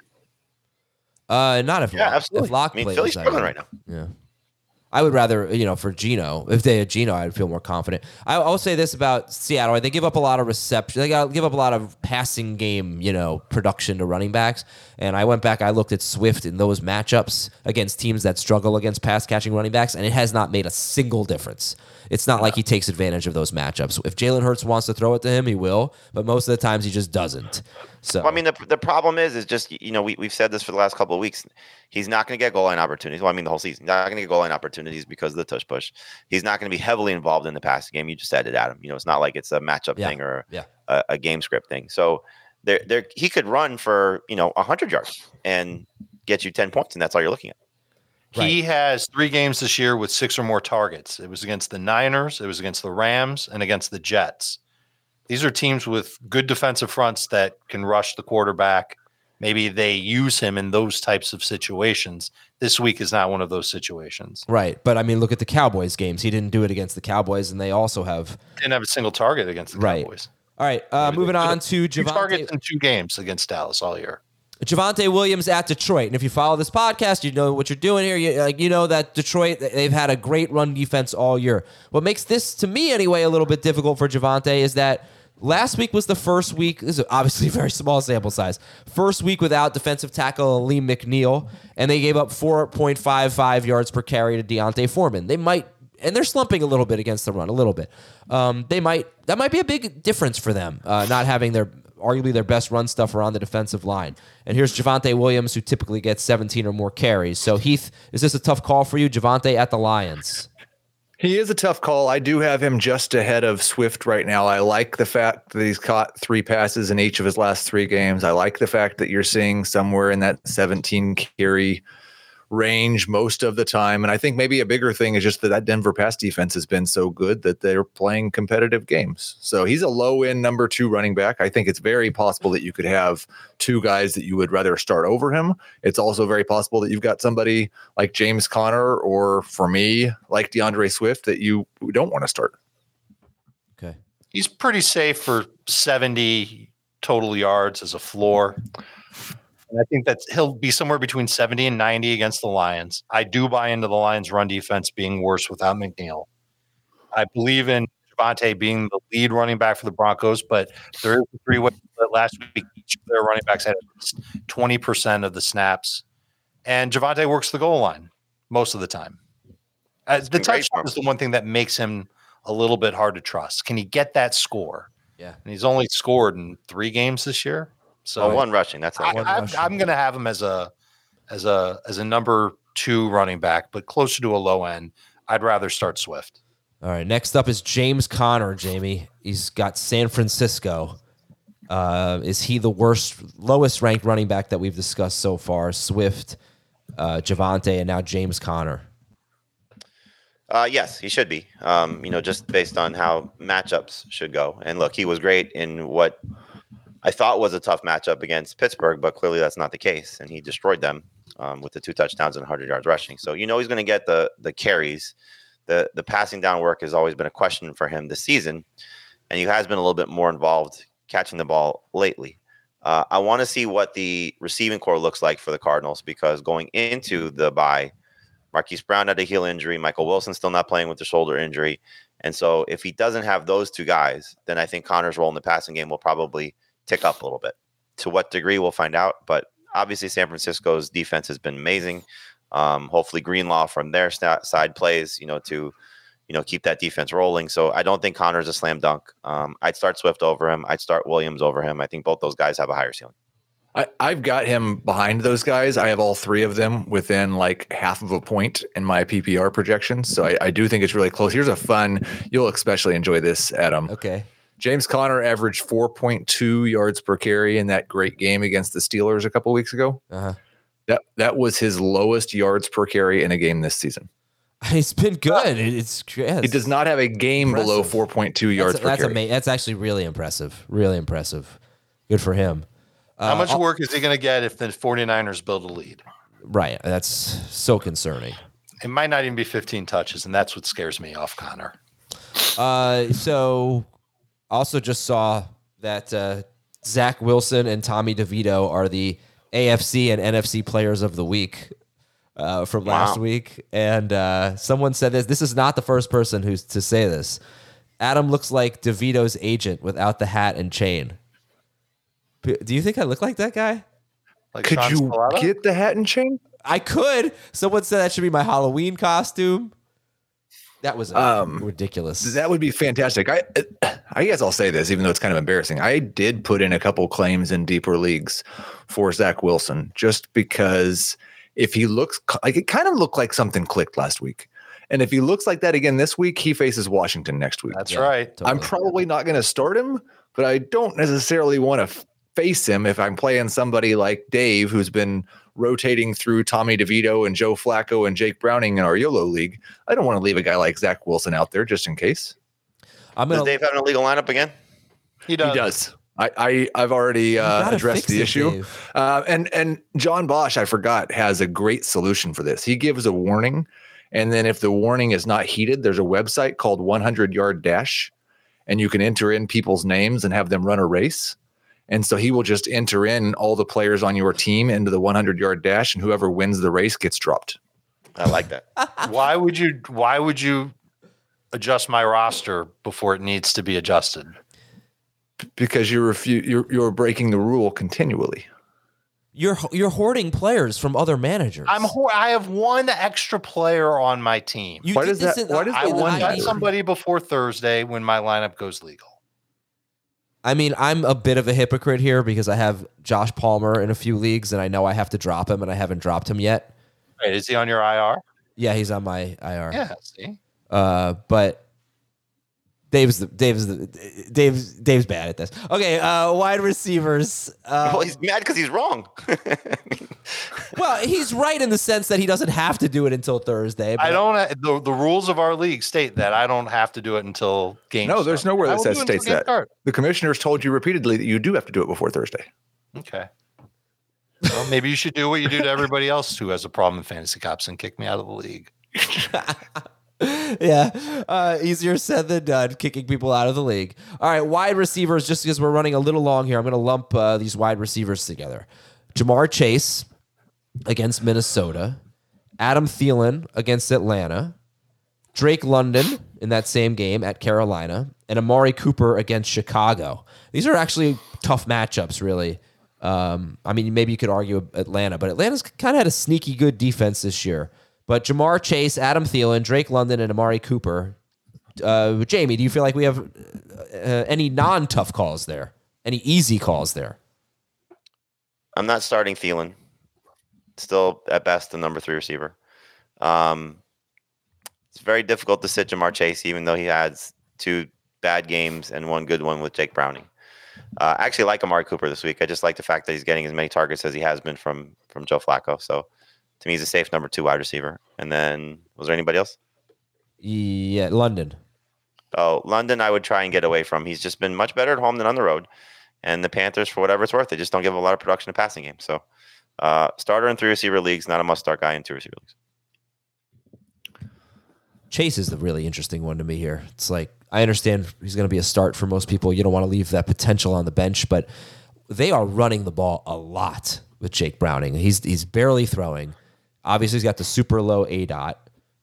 Speaker 1: Uh, not if
Speaker 4: Yeah,
Speaker 1: Lock,
Speaker 4: absolutely.
Speaker 1: if Lock
Speaker 4: I mean,
Speaker 1: plays,
Speaker 4: Philly's
Speaker 1: I
Speaker 4: struggling
Speaker 1: mean.
Speaker 4: right
Speaker 1: Yeah. I would rather, you know, for Geno, if they had Geno, I'd feel more confident. I, will say this about Seattle. They give up a lot of reception. They got give up a lot of passing game, you know, production to running backs. And I went back, I looked at Swift in those matchups against teams that struggle against pass catching running backs, and it has not made a single difference. It's not like he takes advantage of those matchups. If Jalen Hurts wants to throw it to him, he will, but most of the times he just doesn't. So
Speaker 4: Well, I mean, the, the problem is, is just you know we we've said this for the last couple of weeks. He's not going to get goal line opportunities. Well, I mean, the whole season, not going to get goal line opportunities because of the tush push. He's not going to be heavily involved in the passing game. You just said it, Adam. You know, it's not like it's a matchup
Speaker 1: Yeah,
Speaker 4: thing or
Speaker 1: yeah.
Speaker 4: a, a game script thing. So there, there, he could run for you know hundred yards and get you ten points, and that's all you're looking at.
Speaker 3: He has three games this year with six or more targets. It was against the Niners, it was against the Rams, and against the Jets. These are teams with good defensive fronts that can rush the quarterback. Maybe they use him in those types of situations. This week is not one of those situations.
Speaker 1: Right. But I mean, look at the Cowboys games. He didn't do it against the Cowboys, and they also have.
Speaker 3: Didn't have a single target against the
Speaker 1: Right.
Speaker 3: Cowboys.
Speaker 1: All right. Uh, moving on to
Speaker 3: Two
Speaker 1: Javonte,
Speaker 3: targets in two games against Dallas all year.
Speaker 1: Javonte Williams at Detroit. And if you follow this podcast, you know what you're doing here. You, like, you know that Detroit, they've had a great run defense all year. What makes this, to me anyway, a little bit difficult for Javonte is that last week was the first week. This is obviously a very small sample size. First week without defensive tackle Lee McNeill, and they gave up 4.55 yards per carry to D'Onta Foreman. They might and they're slumping a little bit against the run, a little bit. Um, they might that might be a big difference for them, uh, not having their arguably their best run stuffer on the defensive line. And here's Javonte Williams, who typically gets 17 or more carries. So Heath, is this a tough call for you, Javonte at the Lions?
Speaker 2: He is a tough call. I do have him just ahead of Swift right now. I like the fact that he's caught three passes in each of his last three games. I like the fact that you're seeing somewhere in that 17 carry range most of the time. And I think maybe a bigger thing is just that that Denver pass defense has been so good that they're playing competitive games. So he's a low end number two running back. I think it's very possible that you could have two guys that you would rather start over him. It's also very possible that you've got somebody like James Conner or for me, like D'Andre Swift that you don't want to start.
Speaker 1: Okay.
Speaker 3: He's pretty safe for 70 total yards as a floor. And I think that he'll be somewhere between 70 and 90 against the Lions. I do buy into the Lions' run defense being worse without McNeill. I believe in Javonte being the lead running back for the Broncos, but there is a three way split last week. Each of their running backs had 20% of the snaps. And Javonte works the goal line most of the time. Uh, the touchdown is the one thing that makes him a little bit hard to trust. Can he get that score?
Speaker 1: Yeah.
Speaker 3: And he's only scored in three games this year. So
Speaker 4: So one rushing. That's
Speaker 3: I,
Speaker 4: it.
Speaker 1: One
Speaker 3: I'm,
Speaker 1: rushing.
Speaker 3: I'm going to have him as a as a as a number two running back, but closer to a low end. I'd rather start Swift.
Speaker 1: All right. Next up is James Conner. Jamey. He's got San Francisco. Uh, is he the worst, lowest ranked running back that we've discussed so far? Swift, uh, Javonte, and now James Conner.
Speaker 4: Uh, yes, he should be. Um, you know, just based on how matchups should go. And look, he was great in what I thought was a tough matchup against Pittsburgh, but clearly that's not the case, and he destroyed them um, with the two touchdowns and 100 yards rushing. So you know he's going to get the the carries. The the passing down work has always been a question for him this season, and he has been a little bit more involved catching the ball lately. Uh, I want to see what the receiving corps looks like for the Cardinals because going into the bye, Marquise Brown had a heel injury. Michael Wilson still not playing with the shoulder injury. And so if he doesn't have those two guys, then I think Conner's role in the passing game will probably tick up a little bit. To what degree, we'll find out. But obviously, San Francisco's defense has been amazing. Um, hopefully, Greenlaw from their sta- side plays, you know, to you know keep that defense rolling. So I don't think Conner's a slam dunk. Um, I'd start Swift over him. I'd start Williams over him. I think both those guys have a higher ceiling.
Speaker 2: I, I've got him behind those guys. I have all three of them within like half of a point in my PPR projections. So I, I do think it's really close. Here's a fun, you'll especially enjoy this, Adam.
Speaker 1: Okay.
Speaker 2: James Conner averaged 4.2 yards per carry in that great game against the Steelers a couple weeks ago.
Speaker 1: Uh-huh.
Speaker 2: That that was his lowest yards per carry in a game this season.
Speaker 1: It's been good. It's, yeah,
Speaker 2: He does not have a game below 4.2 yards
Speaker 1: That's,
Speaker 2: per
Speaker 1: that's,
Speaker 2: carry.
Speaker 1: ama- that's actually really impressive. Really impressive. Good for him.
Speaker 3: How
Speaker 1: Uh,
Speaker 3: much
Speaker 1: I'll-
Speaker 3: work is he going to get if the 49ers build a lead?
Speaker 1: Right. That's so concerning.
Speaker 3: It might not even be 15 touches, and that's what scares me off Conner.
Speaker 1: Uh, so also just saw that uh, Zach Wilson and Tommy DeVito are the AFC and NFC players of the week uh, from last week. And uh, someone said this. This is not the first person who's to say this. Adam looks like DeVito's agent without the hat and chain. Do you think I look like that guy?
Speaker 3: Like
Speaker 2: Could
Speaker 3: Sean
Speaker 2: you
Speaker 3: Stellato?
Speaker 2: get the hat and chain?
Speaker 1: I could. Someone said that should be my Halloween costume. That was
Speaker 2: Um,
Speaker 1: ridiculous.
Speaker 2: That would be fantastic. I I guess I'll say this, even though it's kind of embarrassing. I did put in a couple claims in deeper leagues for Zach Wilson, just because if he looks like it kind of looked like something clicked last week. And if he looks like that again this week, he faces Washington next week.
Speaker 3: That's
Speaker 1: Yeah,
Speaker 3: right.
Speaker 2: I'm probably not going to start him, but I don't necessarily want to face him if I'm playing somebody like Dave, who's been rotating through Tommy DeVito and Joe Flacco and Jake Browning in our YOLO league. I don't want to leave a guy like Zach Wilson out there just in case.
Speaker 1: I'm
Speaker 4: Does
Speaker 1: gonna.
Speaker 4: Dave have an illegal lineup again?
Speaker 3: He does.
Speaker 2: He does. I, I I've already uh, addressed the
Speaker 1: it,
Speaker 2: issue. Uh, and and John Bosch, I forgot, has a great solution for this. He gives a warning, and then if the warning is not heeded, there's a website called 100 Yard Dash, and you can enter in people's names and have them run a race. And so he will just enter in all the players on your team into the 100 Yard Dash, and whoever wins the race gets dropped.
Speaker 4: I like that.
Speaker 3: Why would you? Why would you adjust my roster before it needs to be adjusted?
Speaker 2: Because you're refu- you're you're breaking the rule continually.
Speaker 1: You're you're hoarding players from other managers.
Speaker 3: I'm. Ho- I have one extra player on my team.
Speaker 1: You
Speaker 2: Why
Speaker 1: did
Speaker 2: does that- why does
Speaker 3: I
Speaker 2: the
Speaker 3: will
Speaker 2: one
Speaker 3: somebody before Thursday when my lineup goes legal.
Speaker 1: I mean, I'm a bit of a hypocrite here because I have Josh Palmer in a few leagues, and I know I have to drop him, and I haven't dropped him yet.
Speaker 3: Wait, is he on your IR?
Speaker 1: Yeah, he's on my IR.
Speaker 3: Yeah. See.
Speaker 1: Uh, but Dave's the, Dave's the, Dave's Dave's bad at this. Okay, uh, wide receivers. Uh,
Speaker 4: well, he's mad because he's wrong.
Speaker 1: well, he's right in the sense that he doesn't have to do it until Thursday.
Speaker 3: I don't. The, the rules of our league state that I don't have to do it until game.
Speaker 2: No, there's
Speaker 3: start.
Speaker 2: nowhere that says
Speaker 3: do it until
Speaker 2: states that.
Speaker 3: start.
Speaker 2: The commissioners told you repeatedly that you do have to do it before Thursday.
Speaker 3: Okay. Well, maybe you should do what you do to everybody else who has a problem in fantasy cops and kick me out of the league.
Speaker 1: yeah, uh, easier said than done. Kicking people out of the league. All right, wide receivers. Just because we're running a little long here, I'm going to lump uh, these wide receivers together. Ja'Marr Chase against Minnesota. Adam Thielen against Atlanta. Drake London in that same game at Carolina, and Amari Cooper against Chicago. These are actually tough matchups, really. Um, I mean, maybe you could argue Atlanta, but Atlanta's kind of had a sneaky good defense this year. But Ja'Marr Chase, Adam Thielen, Drake London, and Amari Cooper. Uh, Jamie, do you feel like we have uh, any non tough calls there? Any easy calls there?
Speaker 4: I'm not starting Thielen. Still, at best, the number three receiver. Um, it's very difficult to sit Ja'Marr Chase, even though he has two bad games and one good one with Jake Browning. Uh, I actually like Amari Cooper this week. I just like the fact that he's getting as many targets as he has been from from Joe Flacco. So to me, he's a safe number two wide receiver. And then was there anybody else?
Speaker 1: Yeah, London.
Speaker 4: Oh, London, I would try and get away from. He's just been much better at home than on the road. And the Panthers, for whatever it's worth, they just don't give a lot of production to passing game. So uh, starter in three receiver leagues, not a must start guy in two receiver leagues.
Speaker 1: Chase is the really interesting one to me here. It's like I understand he's going to be a start for most people. You don't want to leave that potential on the bench, but they are running the ball a lot with Jake Browning. He's he's barely throwing. Obviously, he's got the super low aDOT.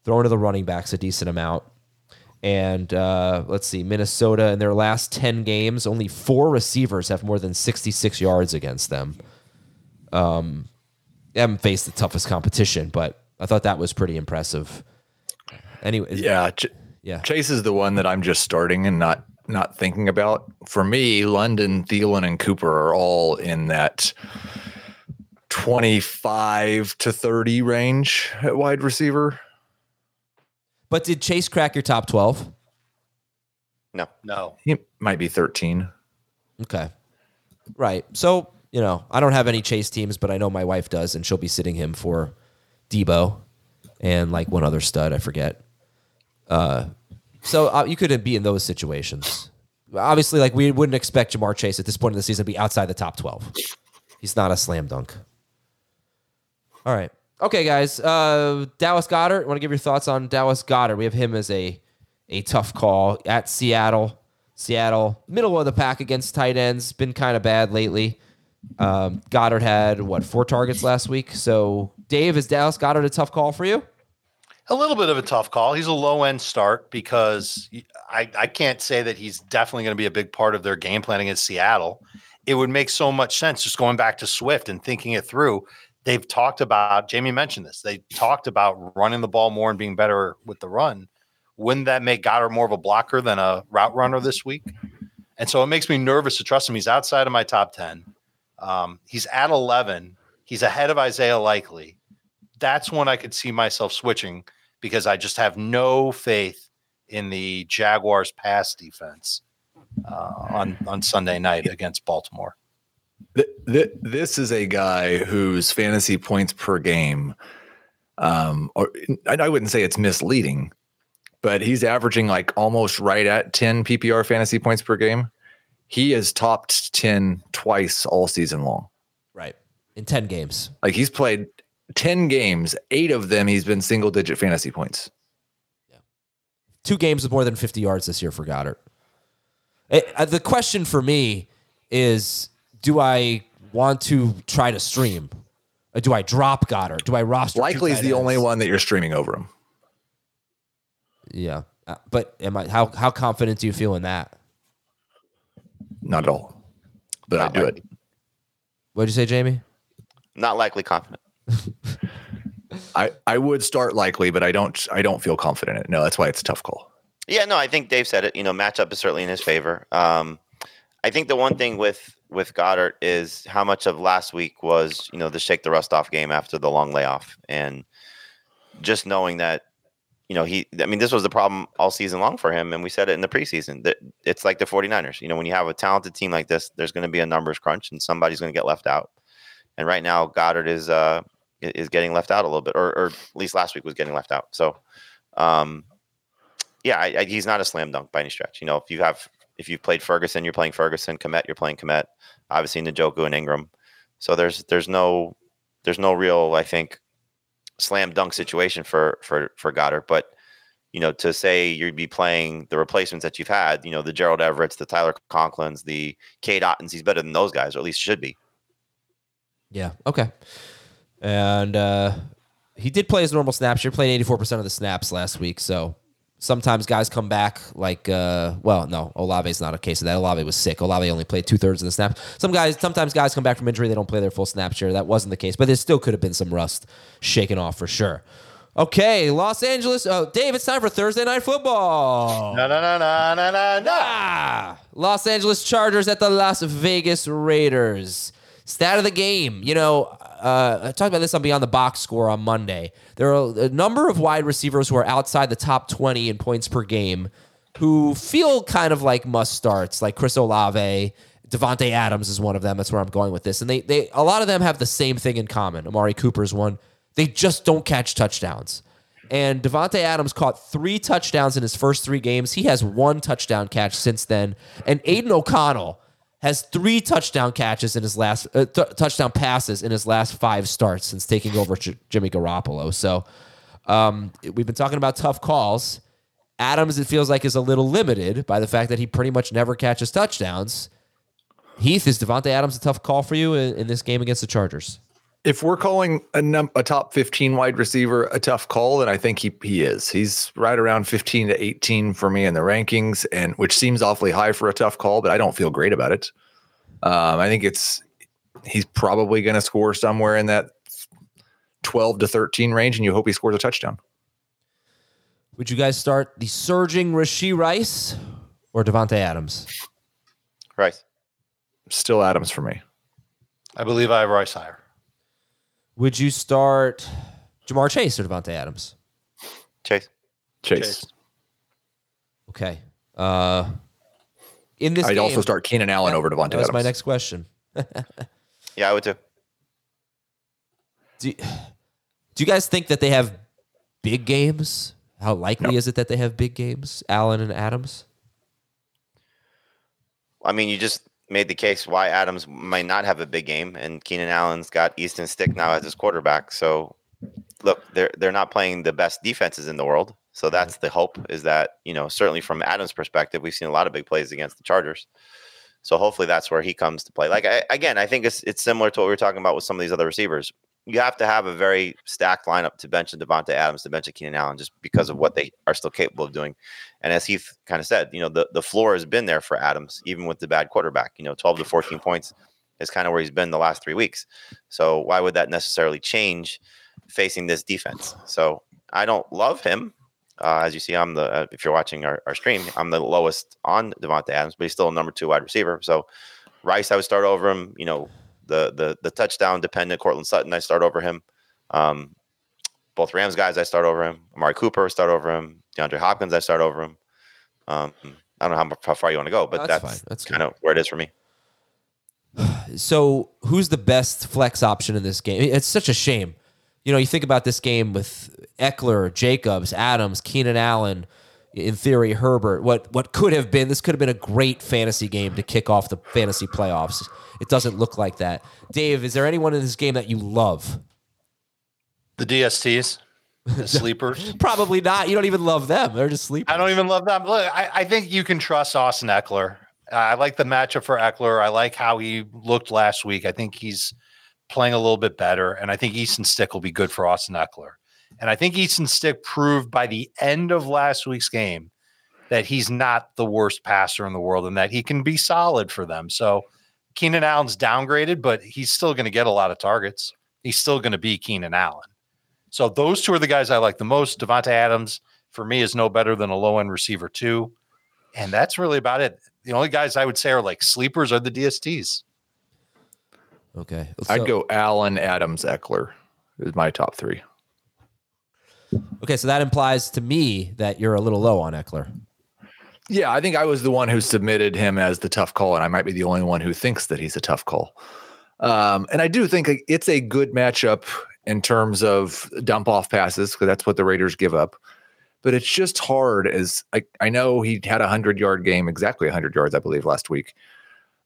Speaker 1: Throwing to the running backs a decent amount. And uh, let's see, Minnesota in their last 10 games, only four receivers have more than 66 yards against them. Um, they haven't faced the toughest competition, but I thought that was pretty impressive. Anyway,
Speaker 2: Yeah, Ch-
Speaker 1: yeah.
Speaker 2: Chase is the one that I'm just starting and not not thinking about. For me, London, Thielen, and Cooper are all in that 25 to 30 range at wide receiver.
Speaker 1: But did Chase crack your top 12?
Speaker 4: No.
Speaker 3: No.
Speaker 2: He might be 13.
Speaker 1: Okay. Right. So, you know, I don't have any Chase teams, but I know my wife does, and she'll be sitting him for Debo and like one other stud, I forget. Uh, so uh, you couldn't be in those situations. Obviously, like we wouldn't expect Ja'Marr Chase at this point in the season to be outside the top 12. He's not a slam dunk. All right. Okay, guys. Uh, Dallas Goedert. Want to give your thoughts on Dallas Goedert? We have him as a a tough call at Seattle. Seattle, middle of the pack against tight ends, been kind of bad lately. Um, Goedert had what four targets last week. So, Dave, is Dallas Goedert a tough call for you?
Speaker 3: A little bit of a tough call. He's a low end start because I, I can't say that he's definitely going to be a big part of their game plan against Seattle. It would make so much sense just going back to Swift and thinking it through. They've talked about, Jamie mentioned this, they talked about running the ball more and being better with the run. Wouldn't that make Goedert more of a blocker than a route runner this week? And so it makes me nervous to trust him. He's outside of my top 10. Um, he's at 11. He's ahead of Isaiah Likely. That's when I could see myself switching because I just have no faith in the Jaguars pass defense uh, on on Sunday night against Baltimore.
Speaker 2: Th- th- this is a guy whose fantasy points per game, um, or I I wouldn't say it's misleading, but he's averaging like almost right at 10 PPR fantasy points per game. He has topped 10 twice all season long.
Speaker 1: Right. In 10 games.
Speaker 2: Like he's played 10 games, eight of them he's been single digit fantasy points. Yeah.
Speaker 1: Two games with more than 50 yards this year for Goedert. It, uh, the question for me is do I want to try to stream? Or do I drop Goedert? Do I roster?
Speaker 2: Likely is
Speaker 1: tight
Speaker 2: the only one that you're streaming over him.
Speaker 1: Yeah. Uh, but am I how how confident do you feel in that?
Speaker 2: Not at all. But I do
Speaker 4: likely.
Speaker 2: it.
Speaker 1: What'd you say, Jamie?
Speaker 4: Not likely confident.
Speaker 2: I, I would start likely, but I don't I don't feel confident in it. No, that's why it's a tough call.
Speaker 4: Yeah, no, I think Dave said it. You know, matchup is certainly in his favor. Um, I think the one thing with with Goedert is how much of last week was you know the shake the rust off game after the long layoff, and just knowing that you know, he, I mean, this was the problem all season long for him. And we said it in the preseason that it's like the 49ers. You know, when you have a talented team like this, there's going to be a numbers crunch and somebody's going to get left out. And right now, Goedert is, uh, is getting left out a little bit, or, or at least last week was getting left out. So, um, yeah, I, I, he's not a slam dunk by any stretch. You know, if you have, if you've played Ferguson, you're playing Ferguson. Kmet, you're playing Kmet. Obviously, Njoku and Ingram. So there's, there's no, there's no real, I think, slam dunk situation for for for Goedert. But you know, to say you'd be playing the replacements that you've had, you know, the Gerald Everett's, the Tyler Conklins, the Cade Ottons, he's better than those guys, or at least should be.
Speaker 1: Yeah. Okay. And uh, he did play his normal snaps. You're playing 84% of the snaps last week. So sometimes guys come back like uh, well no Olave's not a case of that Olave was sick Olave only played two-thirds of the snaps some guys sometimes guys come back from injury they don't play their full snap share that wasn't the case but there still could have been some rust shaken off for sure okay Los Angeles oh Dave it's time for Thursday night football
Speaker 3: No, no, no, no, no, no, no.
Speaker 1: Ah, Los Angeles Chargers at the Las Vegas Raiders. Stat of the game. You know, uh, I talked about this on Beyond the Box Score on Monday. There are a number of wide receivers who are outside the top 20 in points per game who feel kind of like must starts, like Chris Olave. Davante Adams is one of them. That's where I'm going with this. And they, they a lot of them have the same thing in common. Amari Cooper's one. They just don't catch touchdowns. And Davante Adams caught three touchdowns in his first three games. He has one touchdown catch since then. And Aidan O'Connell has three touchdown catches in his last uh, t- touchdown passes in his last five starts since taking over J- Jimmy Garoppolo. So um, we've been talking about tough calls. Adams, it feels like, is a little limited by the fact that he pretty much never catches touchdowns. Heath, is Davante Adams a tough call for you in, in this game against the Chargers?
Speaker 2: If we're calling a, num- a top 15 wide receiver a tough call, then I think he, he is. He's right around 15 to 18 for me in the rankings, and which seems awfully high for a tough call, but I don't feel great about it. Um, I think it's he's probably going to score somewhere in that 12 to 13 range, and you hope he scores a touchdown.
Speaker 1: Would you guys start the surging Rashee Rice or Davante Adams?
Speaker 4: Rice.
Speaker 2: Still Adams for me.
Speaker 3: I believe I have Rice higher.
Speaker 1: Would you start Ja'Marr Chase or Davante Adams?
Speaker 4: Chase.
Speaker 2: Chase.
Speaker 3: Chase.
Speaker 1: Okay. Uh, in this,
Speaker 2: I'd
Speaker 1: game,
Speaker 2: also start Keenan Allen over Davante
Speaker 1: That was
Speaker 2: Adams.
Speaker 1: my next question.
Speaker 4: Yeah, I would too.
Speaker 1: Do, do you guys think that they have big games? How likely
Speaker 2: No.
Speaker 1: is it that they have big games, Allen and Adams?
Speaker 4: I mean, you just made the case why Adams might not have a big game, and Keenan Allen's got Easton Stick now as his quarterback. So, look, they're they're not playing the best defenses in the world. So mm-hmm. that's the hope is that you know certainly from Adams' perspective, we've seen a lot of big plays against the Chargers. So hopefully that's where he comes to play. Like I, again, I think it's it's similar to what we were talking about with some of these other receivers. You have to have a very stacked lineup to bench a Davante Adams, to bench a Keenan Allen, just because of what they are still capable of doing. And as Heath kind of said, you know, the, the floor has been there for Adams, even with the bad quarterback. You know, 12 to 14 points is kind of where he's been the last three weeks. So why would that necessarily change facing this defense? So I don't love him. Uh, as you see, I'm the uh, if you're watching our, our stream, I'm the lowest on Davante Adams, but he's still a number two wide receiver. So Rice, I would start over him. You know, the the the touchdown dependent Courtland Sutton, I start over him. Um, both Rams guys, I start over him. Amari Cooper, I start over him. DeAndre Hopkins, I start over him. Um, I don't know how, how far you want to go, but
Speaker 1: That's
Speaker 4: that's.
Speaker 1: That's
Speaker 4: kind of where it is for me.
Speaker 1: So, who's the best flex option in this game? It's such a shame. You know, you think about this game with Ekeler, Jacobs, Adams, Keenan Allen, in theory, Herbert. What what could have been? This could have been a great fantasy game to kick off the fantasy playoffs. It doesn't look like that. Dave, is there anyone in this game that you love?
Speaker 3: The DSTs, the sleepers.
Speaker 1: Probably not. You don't even love them. They're just sleepers.
Speaker 3: I don't even love them. Look, I, I think you can trust Austin Ekeler. Uh, I like the matchup for Ekeler. I like how he looked last week. I think he's playing a little bit better, and I think Easton Stick will be good for Austin Ekeler. And I think Easton Stick proved by the end of last week's game that he's not the worst passer in the world and that he can be solid for them. So Keenan Allen's downgraded, but he's still going to get a lot of targets. He's still going to be Keenan Allen. So those two are the guys I like the most. Davante Adams for me is no better than a low end receiver too, and that's really about it. The only guys I would say are like sleepers are the DSTs.
Speaker 1: Okay.
Speaker 2: I'd go Allen, Adams, Ekeler is my top three.
Speaker 1: Okay, so that implies to me that you're a little low on Ekeler.
Speaker 2: Yeah, I think I was the one who submitted him as the tough call, and I might be the only one who thinks that he's a tough call. Um, and I do think it's a good matchup in terms of dump off passes because that's what the Raiders give up. But it's just hard as I, I know he had a hundred yard game, exactly hundred yards, I believe, last week.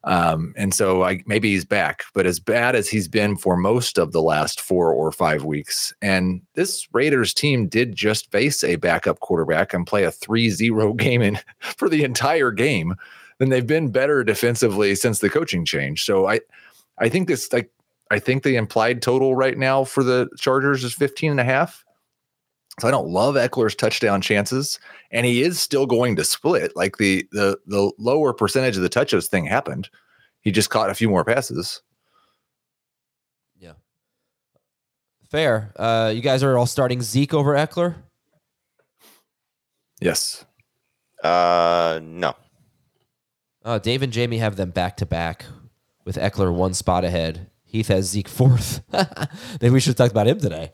Speaker 2: Um, and so I, maybe he's back, but as bad as he's been for most of the last four or five weeks, and this Raiders team did just face a backup quarterback and play a 3-0 game in for the entire game, then they've been better defensively since the coaching change. So I I think this like I think the implied total right now for the Chargers is 15 and a half. So I don't love Ekeler's touchdown chances, and he is still going to split. Like the the the lower percentage of the touches thing happened. He just caught a few more passes.
Speaker 1: Yeah, fair. Uh, you guys are all starting Zeke over Ekeler.
Speaker 2: Yes.
Speaker 4: Uh, no.
Speaker 1: Oh, Dave and Jamie have them back to back with Ekeler one spot ahead. Heath has Zeke fourth. Maybe we should have talked about him today.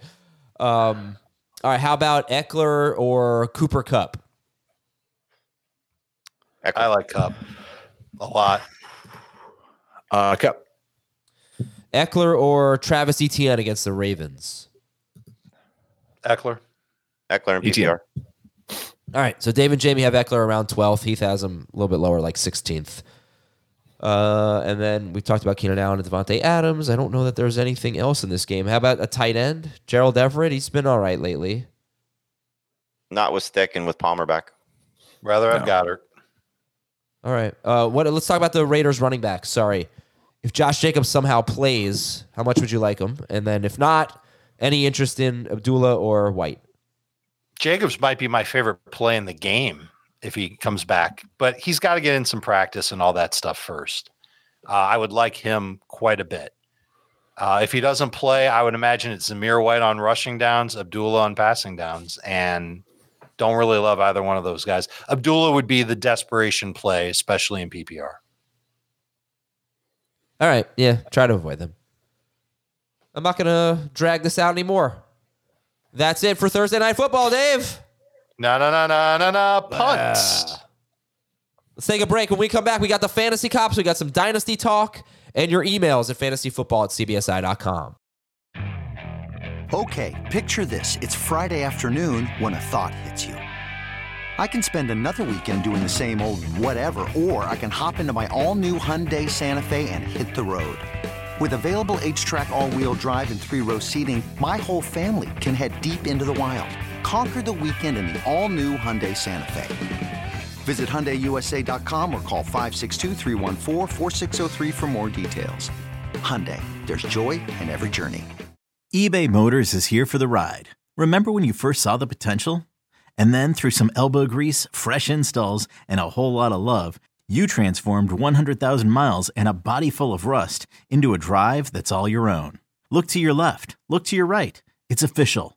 Speaker 1: Um, all right, how about Ekeler or Cooper Kupp?
Speaker 3: I like Kupp a lot.
Speaker 2: Uh, Kupp.
Speaker 1: Ekeler or Travis Etienne against the Ravens?
Speaker 3: Ekeler.
Speaker 4: Ekeler and
Speaker 2: Etienne.
Speaker 4: PPR.
Speaker 1: All right, so Dave and Jamie have Ekeler around 12th. Heath has him a little bit lower, like 16th. Uh, and then we talked about Keenan Allen and Davante Adams. I don't know that there's anything else in this game. How about a tight end? Gerald Everett. He's been all right lately.
Speaker 4: Not with Stick and with Palmer back.
Speaker 3: Rather I've
Speaker 2: got
Speaker 3: her.
Speaker 1: All right. Uh, what? Let's talk about the Raiders running back. Sorry, if Josh Jacobs somehow plays, how much would you like him? And then if not, any interest in Abdullah or White?
Speaker 3: Jacobs might be my favorite play in the game if he comes back, but he's got to get in some practice and all that stuff first. Uh, I would like him quite a bit. Uh, if he doesn't play, I would imagine it's Zamir White on rushing downs, Abdullah on passing downs, and don't really love either one of those guys. Abdullah would be the desperation play, especially in PPR.
Speaker 1: All right. Yeah. Try to avoid them. I'm not gonna drag this out anymore. That's it for Thursday night football, Dave.
Speaker 3: No, no, no, no, no, no. Punt.
Speaker 1: Let's take a break. When we come back, we got the fantasy cops, we got some dynasty talk, and your emails at fantasyfootball at cbsi.com.
Speaker 6: Okay, picture this. It's Friday afternoon when a thought hits you. I can spend another weekend doing the same old whatever, or I can hop into my all new Hyundai Santa Fe and hit the road. With available HTRAC, all wheel drive, and three row seating, my whole family can head deep into the wild. Conquer the weekend in the all new Hyundai Santa Fe. Visit HyundaiUSA.com or call 562-314-4603 for more details. Hyundai, there's joy in every journey.
Speaker 5: eBay Motors is here for the ride. Remember when you first saw the potential? And then through some elbow grease, fresh installs, and a whole lot of love, you transformed 100,000 miles and a body full of rust into a drive that's all your own. Look to your left, look to your right. It's official.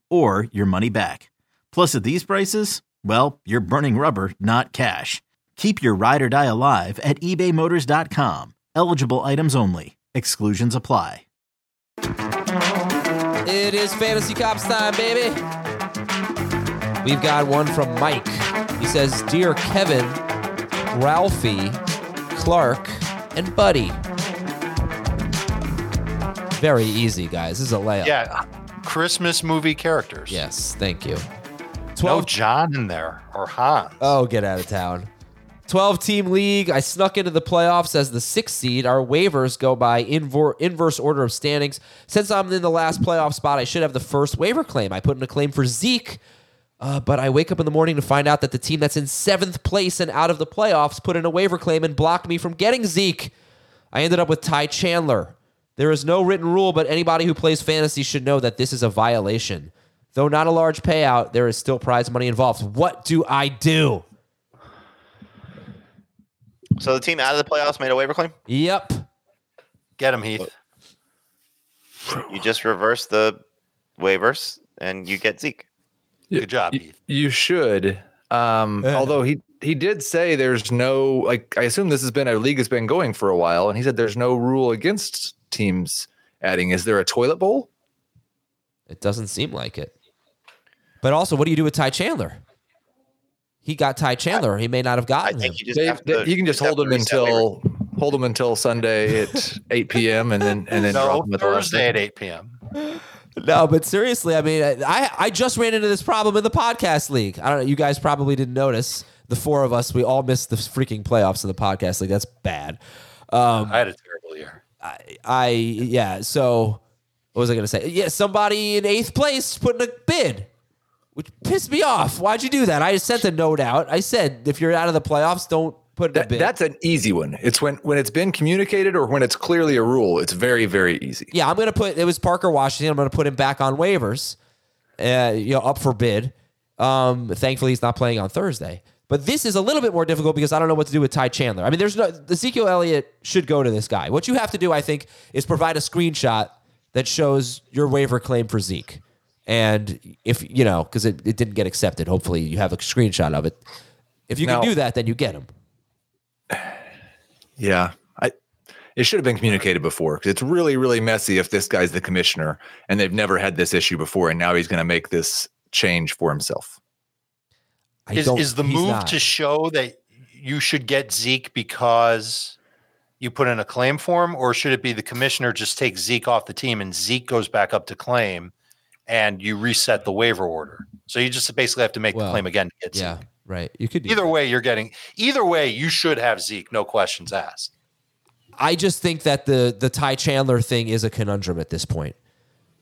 Speaker 5: or your money back. Plus, at these prices, well, you're burning rubber, not cash. Keep your ride or die alive at ebaymotors.com. Eligible items only. Exclusions apply.
Speaker 1: It is Fantasy Cops time, baby. We've got one from Mike. He says, Dear Kevin, Ralphie, Clark, and Buddy. Very easy, guys. This is a layup.
Speaker 3: Yeah, Christmas movie characters.
Speaker 1: Yes, thank you.
Speaker 3: No
Speaker 1: 12
Speaker 3: John in there or Hans.
Speaker 1: Oh, get out of town. 12 team league. I snuck into the playoffs as the sixth seed. Our waivers go by invor- inverse order of standings. Since I'm in the last playoff spot, I should have the first waiver claim. I put in a claim for Zeke, uh, but I wake up in the morning to find out that the team that's in seventh place and out of the playoffs put in a waiver claim and blocked me from getting Zeke. I ended up with Ty Chandler. There is no written rule, but anybody who plays fantasy should know that this is a violation. Though not a large payout, there is still prize money involved. What do I do?
Speaker 4: So the team out of the playoffs made a waiver claim.
Speaker 1: Yep.
Speaker 3: Get him, Heath.
Speaker 4: You just reverse the waivers and you get Zeke.
Speaker 3: Good job, Heath.
Speaker 2: You should. Um, although he he did say there's no like I assume this has been a league has been going for a while, and he said there's no rule against teams adding. Is there a toilet bowl?
Speaker 1: It doesn't seem like it. But also, what do you do with Ty Chandler? He got Ty Chandler. He may not have
Speaker 4: I
Speaker 1: gotten him.
Speaker 4: you just
Speaker 2: They,
Speaker 4: have to.
Speaker 2: you can just
Speaker 4: have
Speaker 2: hold
Speaker 4: to
Speaker 2: him
Speaker 4: reset waiver.
Speaker 2: until hold him until Sunday at 8 p.m. and then and then
Speaker 3: No,
Speaker 2: drop him at
Speaker 3: Thursday at 8 p.m.
Speaker 1: No, but seriously, I mean, I I just ran into this problem in the podcast league. I don't know. You guys probably didn't notice. The four of us, we all missed the freaking playoffs of the podcast Like That's bad.
Speaker 3: I had a terrible year.
Speaker 1: I yeah. So what was I going to say? Yeah, somebody in eighth place put in a bid, which pissed me off. Why'd you do that? I sent a note out. I said if you're out of the playoffs, don't put in a
Speaker 2: That,
Speaker 1: bid.
Speaker 2: that's an easy one. It's when when it's been communicated or when it's clearly a rule. It's very very easy.
Speaker 1: yeah, I'm gonna put it was Parker Washington. I'm gonna put him back on waivers, uh, you know, up for bid. Um, thankfully, he's not playing on Thursday. But this is a little bit more difficult because I don't know what to do with Ty Chandler. I mean, there's no Ezekiel Elliott should go to this guy. What you have to do, I think, is provide a screenshot that shows your waiver claim for Zeke. And if you know, because it, it didn't get accepted, hopefully you have a screenshot of it. If you
Speaker 2: Now-
Speaker 1: can do that, then you get him.
Speaker 2: Yeah, I. It should have been communicated before because it's really really messy if this guy's the commissioner and they've never had this issue before and now he's going to make this change for himself.
Speaker 1: I
Speaker 3: Is,
Speaker 1: don't-
Speaker 3: is the move
Speaker 1: not.
Speaker 3: to show that you should get Zeke because you put in a claim form, or should it be the commissioner just takes Zeke off the team and Zeke goes back up to claim and you reset the waiver order? So you just basically have to make
Speaker 1: Well,
Speaker 3: the claim again to get
Speaker 1: yeah,
Speaker 3: Zeke.
Speaker 1: right. You could do
Speaker 3: Either way, you're getting either way, you should have Zeke, no questions asked.
Speaker 1: I just think that the the Ty Chandler thing is a conundrum at this point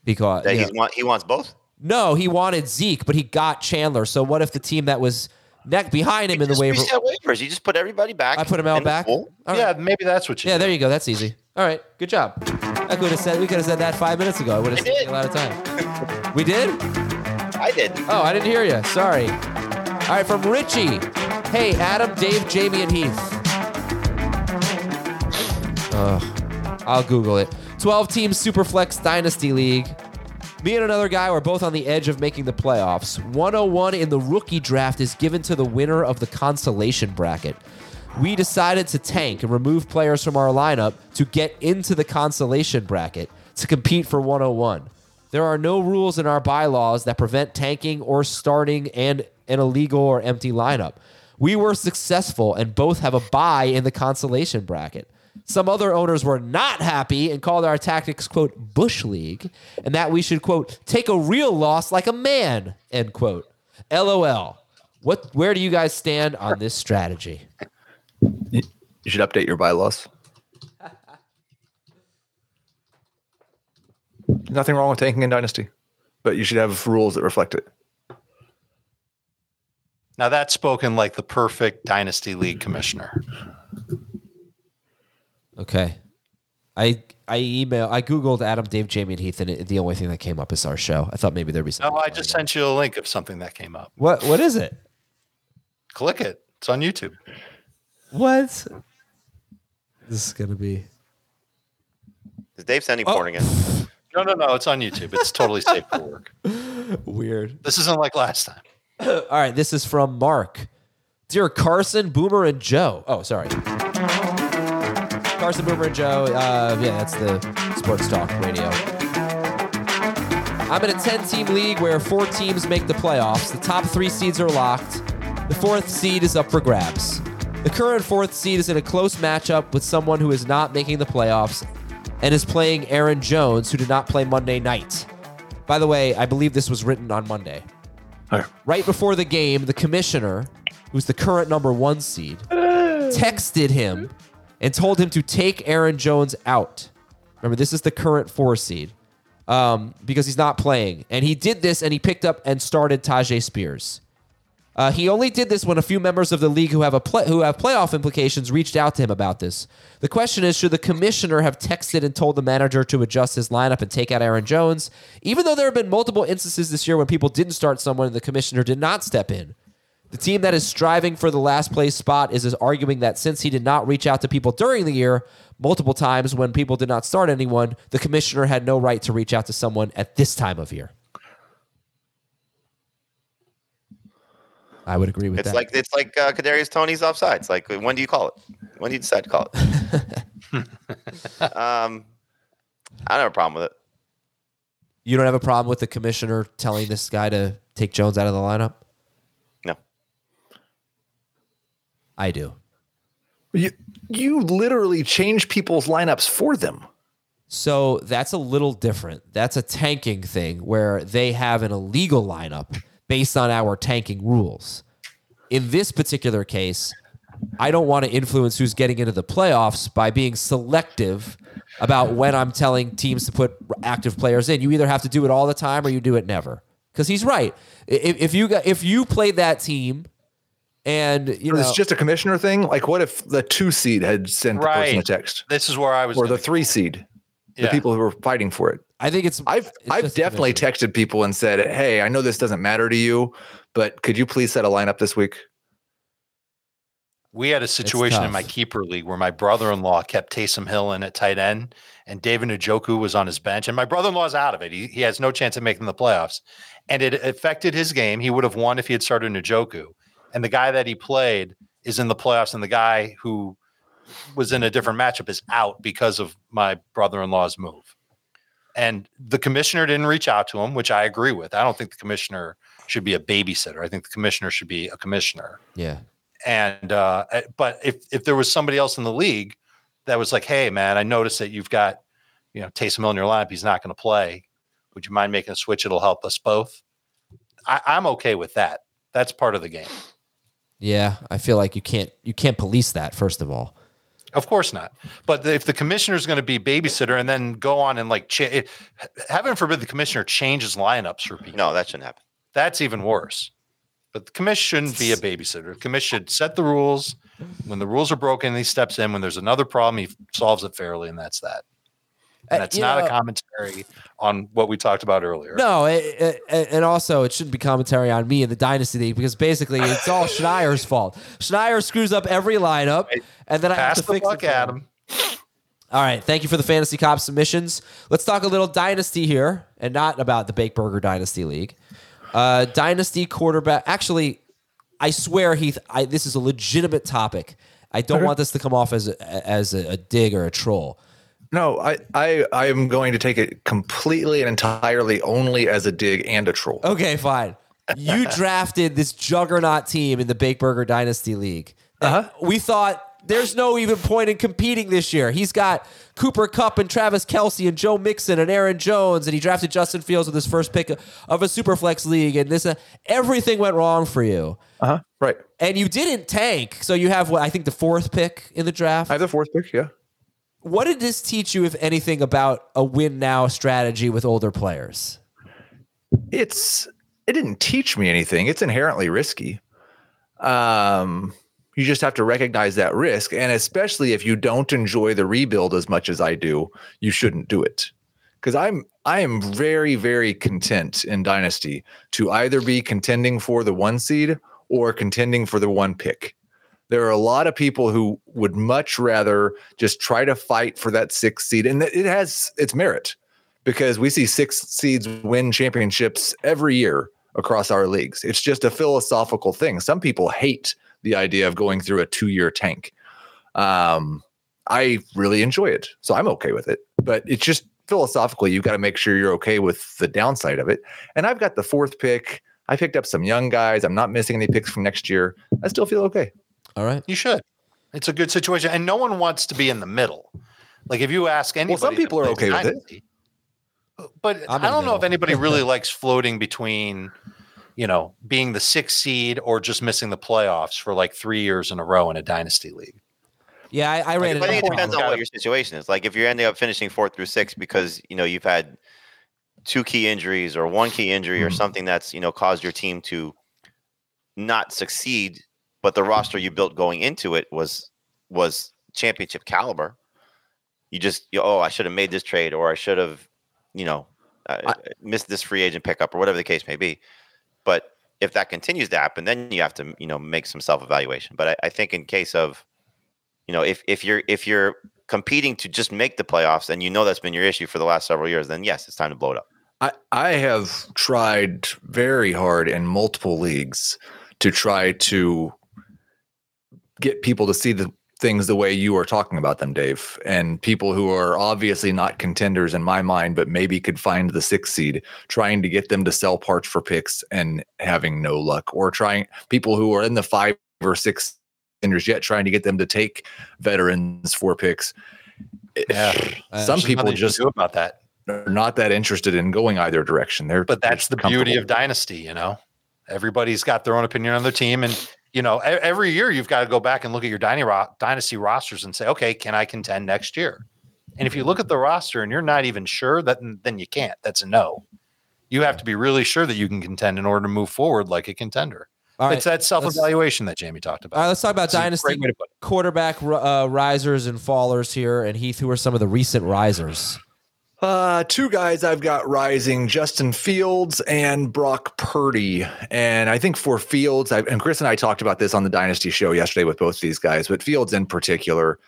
Speaker 1: because
Speaker 4: That
Speaker 1: yeah.
Speaker 4: he's want, he wants both.
Speaker 1: No, he wanted Zeke, but he got Chandler. So what if the team that was neck behind him in the waiver?
Speaker 4: waivers. You just put everybody back.
Speaker 1: I put him out back. All
Speaker 3: yeah, maybe that's what you
Speaker 1: yeah.
Speaker 3: do.
Speaker 1: There you go. That's easy. All right, good job. I could have said we could have said that five minutes ago. I would have saved a lot of time. We did.
Speaker 4: I did.
Speaker 1: Oh, I didn't hear you. Sorry. All right, from Richie. Hey, Adam, Dave, Jamie, and Heath. Ugh, I'll Google it. 12 team Superflex Dynasty League. Me and another guy were both on the edge of making the playoffs. 101 in the rookie draft is given to the winner of the consolation bracket. We decided to tank and remove players from our lineup to get into the consolation bracket to compete for 101. There are no rules in our bylaws that prevent tanking or starting and an illegal or empty lineup. We were successful and both have a buy in the consolation bracket. Some other owners were not happy and called our tactics, quote, Bush League, and that we should, quote, take a real loss like a man, end quote. LOL. What, where do you guys stand on this strategy?
Speaker 2: You should update your bylaws. Nothing wrong with tanking in Dynasty, but you should have rules that reflect it.
Speaker 3: Now that's spoken like the perfect dynasty league commissioner.
Speaker 1: Okay. I I email I googled Adam, Dave, Jamie, and Heath, and it, the only thing that came up is our show. I thought maybe there'd be something.
Speaker 3: No, I just sent you a link of something that came up.
Speaker 1: What what is it?
Speaker 3: Click it. It's on YouTube.
Speaker 1: What? This is gonna be
Speaker 4: Is Dave sending
Speaker 1: Oh.
Speaker 4: porn again?
Speaker 3: No, no, no. It's on YouTube. It's totally safe for work.
Speaker 1: weird.
Speaker 3: This isn't like last time.
Speaker 1: All right, this is from Mark. Dear Carson, Boomer, and Joe. Oh, sorry. Carson, Boomer, and Joe. Uh, yeah, that's the sports talk radio. I'm in a 10 team league where four teams make the playoffs. The top three seeds are locked. The fourth seed is up for grabs. The current fourth seed is in a close matchup with someone who is not making the playoffs and is playing Aaron Jones, who did not play Monday night. By the way, I believe this was written on Monday. Right before the game, the commissioner, who's the current number one seed, texted him and told him to take Aaron Jones out. Remember, this is the current four seed um, because he's not playing. And he did this and he picked up and started Tyjae Spears. Uh, he only did this when a few members of the league who have a play, who have playoff implications reached out to him about this. The question is, should the commissioner have texted and told the manager to adjust his lineup and take out Aaron Jones? Even though there have been multiple instances this year when people didn't start someone and the commissioner did not step in. The team that is striving for the last place spot is, is arguing that since he did not reach out to people during the year multiple times when people did not start anyone, the commissioner had no right to reach out to someone at this time of year. I would agree with that.
Speaker 4: It's
Speaker 1: that.
Speaker 4: like it's like uh, Kadarius Toney's offsides. Like when do you call it? When do you decide to call it? um, I don't have a problem with it.
Speaker 1: you don't have a problem with the commissioner telling this guy to take Jones out of the lineup?
Speaker 4: No.
Speaker 1: I do.
Speaker 2: You you literally change people's lineups for them.
Speaker 1: So that's a little different. That's a tanking thing where they have an illegal lineup based on our tanking rules. In this particular case, I don't want to influence who's getting into the playoffs by being selective about when I'm telling teams to put active players in. You either have to do it all the time or you do it never. Because he's right. If, if you got, if you played that team and you know
Speaker 2: it's just a commissioner thing. Like, what if the two seed had sent the person a text,
Speaker 3: This is where I was.
Speaker 2: or the three seed, the people who were fighting for it?
Speaker 1: I think it's
Speaker 2: I've
Speaker 1: it's
Speaker 2: I've definitely texted people and said, "Hey, I know this doesn't matter to you, but could you please set a lineup this week?"
Speaker 3: We had a situation in my keeper league where my brother-in-law kept Taysom Hill in at tight end, and David Njoku was on his bench, and my brother-in-law's out of it. He, he has no chance of making the playoffs, and it affected his game. He would have won if he had started Njoku, and the guy that he played is in the playoffs, and the guy who was in a different matchup is out because of my brother-in-law's move. And the commissioner didn't reach out to him, which I agree with. I don't think the commissioner should be a babysitter. I think the commissioner should be a commissioner
Speaker 1: Yeah.
Speaker 3: and uh uh, but if if there was somebody else in the league that was like hey man i noticed that you've got you know Taysom Hill in your lineup he's not going to play would you mind making a switch it'll help us both I, i'm okay with that that's part of the game
Speaker 1: Yeah. I feel like you can't you can't police that, first of all.
Speaker 3: of course not but if the commissioner is going to be babysitter and then go on and like cha- eh, heaven forbid the commissioner changes lineups for people
Speaker 4: No, that shouldn't happen.
Speaker 3: that's even worse but the commission shouldn't be a babysitter the commission should set the rules when the rules are broken he steps in when there's another problem he solves it fairly and that's that and
Speaker 1: Uh,
Speaker 3: that's
Speaker 1: you
Speaker 3: not
Speaker 1: know-
Speaker 3: a commentary on what we talked about earlier
Speaker 1: No, it, it, and also it shouldn't be commentary on me and the dynasty league because basically it's all Schneier's fault. Schneier screws up every lineup, and then I have to
Speaker 3: the
Speaker 1: fix
Speaker 3: buck
Speaker 1: it. for
Speaker 3: at
Speaker 1: him.
Speaker 3: him
Speaker 1: All right, thank you for the fantasy cop submissions. Let's talk a little dynasty here, and not about the Bake Burger Dynasty League. Uh, dynasty quarterback. Actually, I swear, Heath, I, this is a legitimate topic. I don't want this to come off as a, as a, a dig or a troll.
Speaker 2: No, I I I am going to take it completely and entirely only as a dig and a troll.
Speaker 1: Okay, fine. You drafted this juggernaut team in the Bake Burger Dynasty League. Uh-huh. We thought there's no even point in competing this year. He's got Cooper Kupp and Travis Kelce and Joe Mixon and Aaron Jones, and he drafted Justin Fields with his first pick of a Superflex league. And this, uh, everything went wrong for you.
Speaker 2: Uh huh. Right.
Speaker 1: And you didn't tank, so you have what I think the fourth pick in the draft.
Speaker 2: I have the fourth pick. Yeah.
Speaker 1: What did this teach you, if anything, about a win now strategy with older players?
Speaker 2: it's it didn't teach me anything. It's inherently risky. Um, you just have to recognize that risk, and especially if you don't enjoy the rebuild as much as I do, you shouldn't do it. Because I'm I am very very content in Dynasty to either be contending for the one seed or contending for the one pick. There are a lot of people who would much rather just try to fight for that sixth seed, and it has its merit because we see six seeds win championships every year across our leagues. It's just a philosophical thing. Some people hate the idea of going through a two year tank. Um, I really enjoy it, so I'm okay with it. But it's just philosophically, you've got to make sure you're okay with the downside of it. And I've got the fourth pick. I picked up some young guys. I'm not missing any picks from next year. I still feel okay.
Speaker 1: All right.
Speaker 3: you should. It's a good situation and no one wants to be in the middle. Like if you ask anybody
Speaker 2: some people are okay with it.
Speaker 3: But
Speaker 1: I'm
Speaker 3: i don't know if anybody really likes floating between you know being the sixth seed or just missing the playoffs for like three years in a row in a dynasty league.
Speaker 1: Yeah, I, I ran
Speaker 4: I think it depends on what your situation is. Like if you're ending up finishing four through six because you know you've had two key injuries or one key injury or hmm. something that's you know caused your team to not succeed, but the roster you built going into it was was championship caliber. You just you, oh, I should have made this trade, or I should have, you know, uh, missed this free agent pickup, or whatever the case may be. But if that continues to happen, then you have to you know make some self evaluation. But I, I think in case of, you know, if if you're if you're competing to just make the playoffs, and you know that's been your issue for the last several years, then yes, it's time to blow it up.
Speaker 2: I, I have tried very hard in multiple leagues to try to get people to see the things the way you are talking about them, Dave, and people who are obviously not contenders in my mind, but maybe could find the sixth seed, trying to get them to sell parts for picks and having no luck, or trying people who are in the five or six contenders yet, trying to get them to take veterans for picks.
Speaker 3: Eh, yeah, uh,
Speaker 2: some people
Speaker 3: nothing you can
Speaker 2: just
Speaker 3: do about that.
Speaker 2: are not that interested in going either direction. They're
Speaker 3: But that's the beauty of dynasty, you know. Everybody's got their own opinion on their team, and you know, every year you've got to go back and look at your dynasty rosters and say, okay, can I contend next year? And if you look at the roster and you're not even sure, that then you can't. That's a no. You have to be really sure that you can contend in order to move forward like a contender.
Speaker 1: All right,
Speaker 3: it's that self evaluation that Jamie talked about.
Speaker 1: All right, let's talk about
Speaker 3: It's
Speaker 1: dynasty
Speaker 3: great way to put it.
Speaker 1: quarterback uh, risers and fallers here. And Heath, who are some of the recent risers?
Speaker 2: Uh, two guys I've got rising: Justin Fields and Brock Purdy. And I think for Fields, I, and Chris and I talked about this on the Dynasty show yesterday with both these guys, but Fields in particular,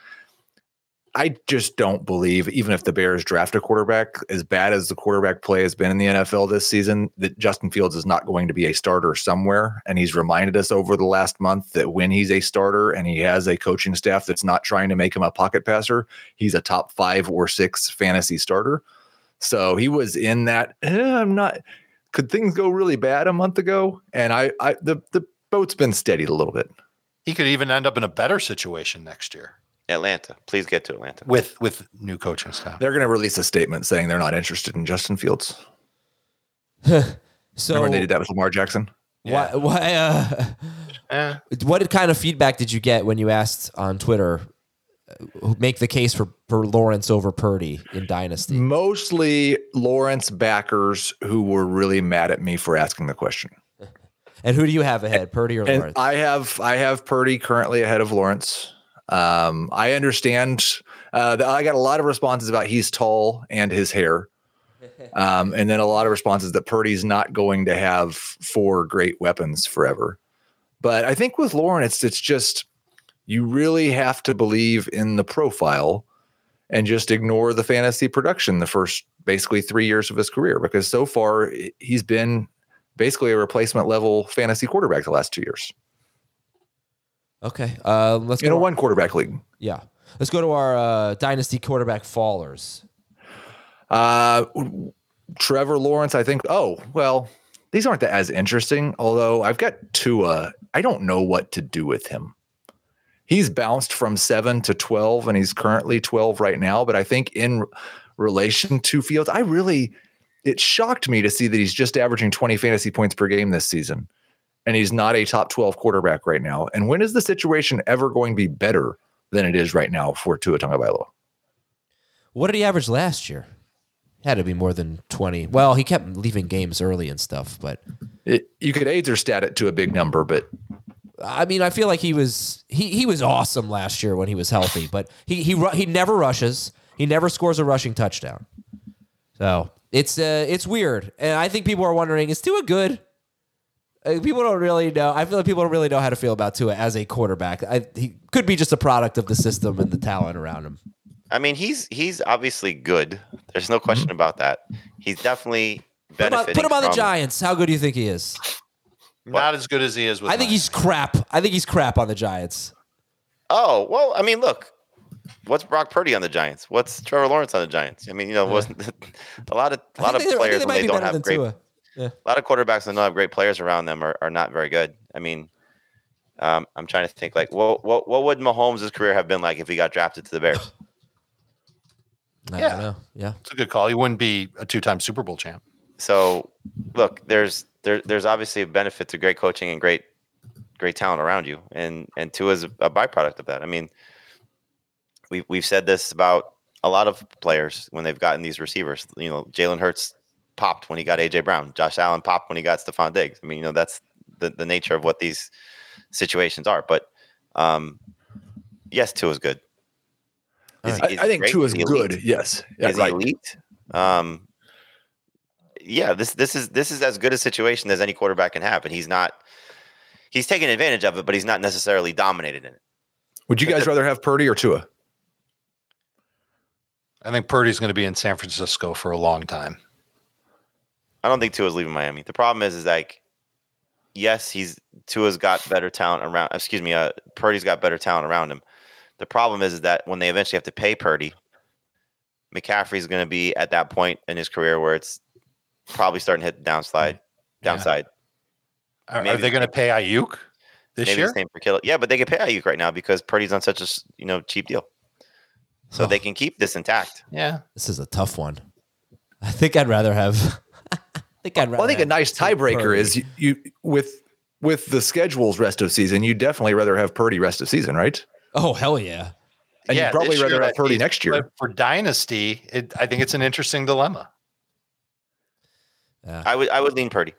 Speaker 2: I just don't believe, even if the Bears draft a quarterback, as bad as the quarterback play has been in the NFL this season, that Justin Fields is not going to be a starter somewhere. And he's reminded us over the last month that when he's a starter and he has a coaching staff that's not trying to make him a pocket passer, he's a top five or six fantasy starter. So he was in that. eh, I'm not. Could things go really bad a month ago? And I, I the the boat's been steadied a little bit.
Speaker 3: He could even end up in a better situation next year
Speaker 4: Atlanta, please get to Atlanta.
Speaker 3: with with new coaching staff.
Speaker 2: They're going to release a statement saying they're not interested in Justin Fields.
Speaker 1: So
Speaker 2: Remember they did that with Lamar Jackson.
Speaker 1: why, why, uh,
Speaker 3: Eh,
Speaker 1: what kind of feedback did you get when you asked on Twitter, uh, make the case for, for Lawrence over Purdy in Dynasty?
Speaker 2: Mostly Lawrence backers who were really mad at me for asking the question.
Speaker 1: And who do you have ahead, Purdy or
Speaker 2: And
Speaker 1: Lawrence?
Speaker 2: I have I have Purdy currently ahead of Lawrence. Um, I understand. Uh, that I got a lot of responses about he's tall and his hair, um, and then a lot of responses that Purdy's not going to have four great weapons forever. But I think with Lawrence, it's it's just you really have to believe in the profile and just ignore the fantasy production the first basically three years of his career because so far he's been basically a replacement level fantasy quarterback the last two years
Speaker 1: okay, uh, let's
Speaker 2: in
Speaker 1: go.
Speaker 2: a one quarterback league.
Speaker 1: yeah, let's go to our uh, Dynasty quarterback fallers.
Speaker 2: Uh, Trevor Lawrence, I think. Oh, well, these aren't as interesting. Although I've got Tua, I don't know what to do with him. He's bounced from seven to 12, and he's currently 12 right now. But I think in relation to Fields, I really, it shocked me to see that he's just averaging 20 fantasy points per game this season. And he's not a top 12 quarterback right now. And when is the situation ever going to be better than it is right now for Tua Tagovailoa?
Speaker 1: What did he average last year? Had to be more than twenty. Well, he kept leaving games early and stuff, but
Speaker 2: It, you could or stat it to a big number, but
Speaker 1: I mean, I feel like he was he he was awesome last year when he was healthy, but he he he never rushes. He never scores a rushing touchdown. So it's uh it's weird, and I think people are wondering is Tua good? Uh, people don't really know. I feel like people don't really know how to feel about Tua as a quarterback. I, he could be just a product of the system and the talent around him.
Speaker 4: I mean, he's he's obviously good. There's no question about that. He's definitely
Speaker 1: Put him, on,
Speaker 4: benefiting.
Speaker 1: put him on the Giants. How good do you think he is?
Speaker 3: Not as good as he is with.
Speaker 1: I think
Speaker 3: mine.
Speaker 1: he's crap. I think he's crap on the Giants.
Speaker 4: Oh well, I mean, look, what's Brock Purdy on the Giants? What's Trevor Lawrence on the Giants? I mean, you know, wasn't a lot of a
Speaker 1: I
Speaker 4: lot of
Speaker 1: think they-
Speaker 4: players
Speaker 1: they
Speaker 4: when they don't have great,
Speaker 1: Tua.
Speaker 4: A lot of quarterbacks that don't have great players around them are, are not very good. I mean, um, I'm trying to think like, what what what would Mahomes' career have been like if he got drafted to the Bears?
Speaker 1: I
Speaker 3: Yeah.
Speaker 1: don't know. Yeah.
Speaker 3: It's a good call. He wouldn't be a two-time Super Bowl champ.
Speaker 4: So, look, there's there, there's obviously a benefit to great coaching and great great talent around you, and and Tua is a, a byproduct of that. I mean, we we've said this about a lot of players when they've gotten these receivers. You know, Jalen Hurts popped when he got AJ Brown. Josh Allen popped when he got Stefon Diggs. I mean, you know, that's the, the nature of what these situations are. But um, yes, two is good. Is-
Speaker 2: I,
Speaker 4: is
Speaker 2: I
Speaker 4: he
Speaker 2: think
Speaker 4: great?
Speaker 2: two is
Speaker 4: he
Speaker 2: good. Yes. Yeah,
Speaker 4: is
Speaker 2: right.
Speaker 4: he elite? Um, yeah, this this is this is as good a situation as any quarterback can have, and he's not. He's taking advantage of it, but he's not necessarily dominated in it.
Speaker 2: Would you guys rather have Purdy or Tua?
Speaker 3: I think Purdy's going to be in San Francisco for a long time.
Speaker 4: I don't think Tua's leaving Miami. The problem is, is like, yes, he's Tua's got better talent around. Excuse me, uh, Purdy's got better talent around him. The problem is, is that when they eventually have to pay Purdy, McCaffrey's going to be at that point in his career where it's probably starting to hit the downslide, downside.
Speaker 3: Are, are they going to pay Aiyuk this
Speaker 4: Maybe
Speaker 3: year?
Speaker 4: the same for Kittle. Yeah, but they can pay Aiyuk right now because Purdy's on such a you know cheap deal, so
Speaker 1: Oh.
Speaker 4: they can keep this intact.
Speaker 3: Yeah.
Speaker 1: This is a tough one. I think I'd rather have. I think I'd rather.
Speaker 2: Well, I think a nice tiebreaker is you, you with with the schedules rest of season. You definitely rather have Purdy rest of season, right?
Speaker 1: Oh hell yeah!
Speaker 2: And
Speaker 3: Yeah,
Speaker 2: you probably
Speaker 3: this year
Speaker 2: rather have Purdy
Speaker 3: least,
Speaker 2: next year.
Speaker 3: For Dynasty, it, I think it's an interesting dilemma.
Speaker 4: I would I would lean Purdy.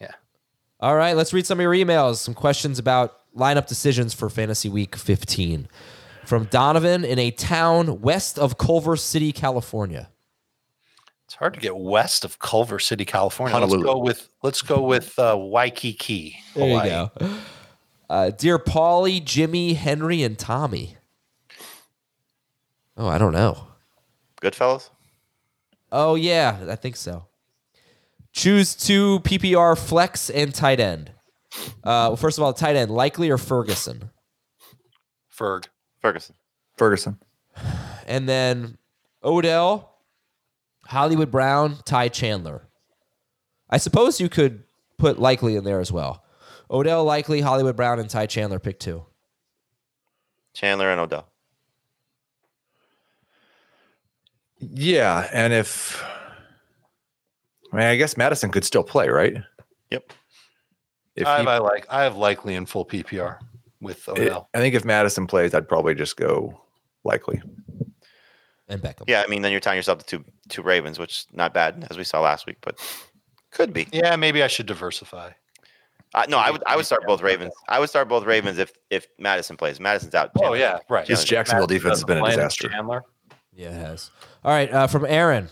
Speaker 4: Yeah.
Speaker 1: All right, let's read some of your emails. Some questions about lineup decisions for Fantasy Week 15 from Donovan in a town west of Culver City, California.
Speaker 3: It's hard to get west of Culver City, California.
Speaker 2: Honolulu.
Speaker 3: Let's go with let's go with uh, Waikiki.
Speaker 1: There
Speaker 3: Hawaii.
Speaker 1: you go. Uh, dear Paulie, Jimmy, Henry, and Tommy. Oh, I don't know.
Speaker 4: Goodfellas.
Speaker 1: Oh yeah, I think so. Choose two PPR flex and tight end. Uh, well, first of all, tight end, Likely or Ferguson,
Speaker 3: Ferg.
Speaker 4: Ferguson.
Speaker 2: Ferguson.
Speaker 1: and then Odell, Hollywood Brown, Ty Chandler. I suppose you could put Likely in there as well. Odell, Likely, Hollywood Brown, and Ty Chandler. Pick two.
Speaker 4: Chandler and Odell.
Speaker 2: Yeah, and if I mean, I guess Mattison could still play, right?
Speaker 4: Yep.
Speaker 2: If
Speaker 3: I,
Speaker 2: he-
Speaker 3: I like I have Likely in full PPR with
Speaker 2: it-
Speaker 3: Odell.
Speaker 2: I think if Mattison plays, I'd probably just go Likely.
Speaker 1: And Beckham.
Speaker 4: Yeah, I mean then you're tying yourself to two two Ravens, which is not bad as we saw last week, but could be.
Speaker 3: yeah, maybe I should diversify.
Speaker 4: Uh, no, I would I would start both Ravens. I would start both Ravens if if Mattison plays. Mattison's out.
Speaker 3: Oh
Speaker 4: Chandler.
Speaker 3: yeah, right.
Speaker 2: This Jacksonville defense has been a disaster.
Speaker 3: Chandler.
Speaker 1: Yeah, it has. All right, uh, from Aaron.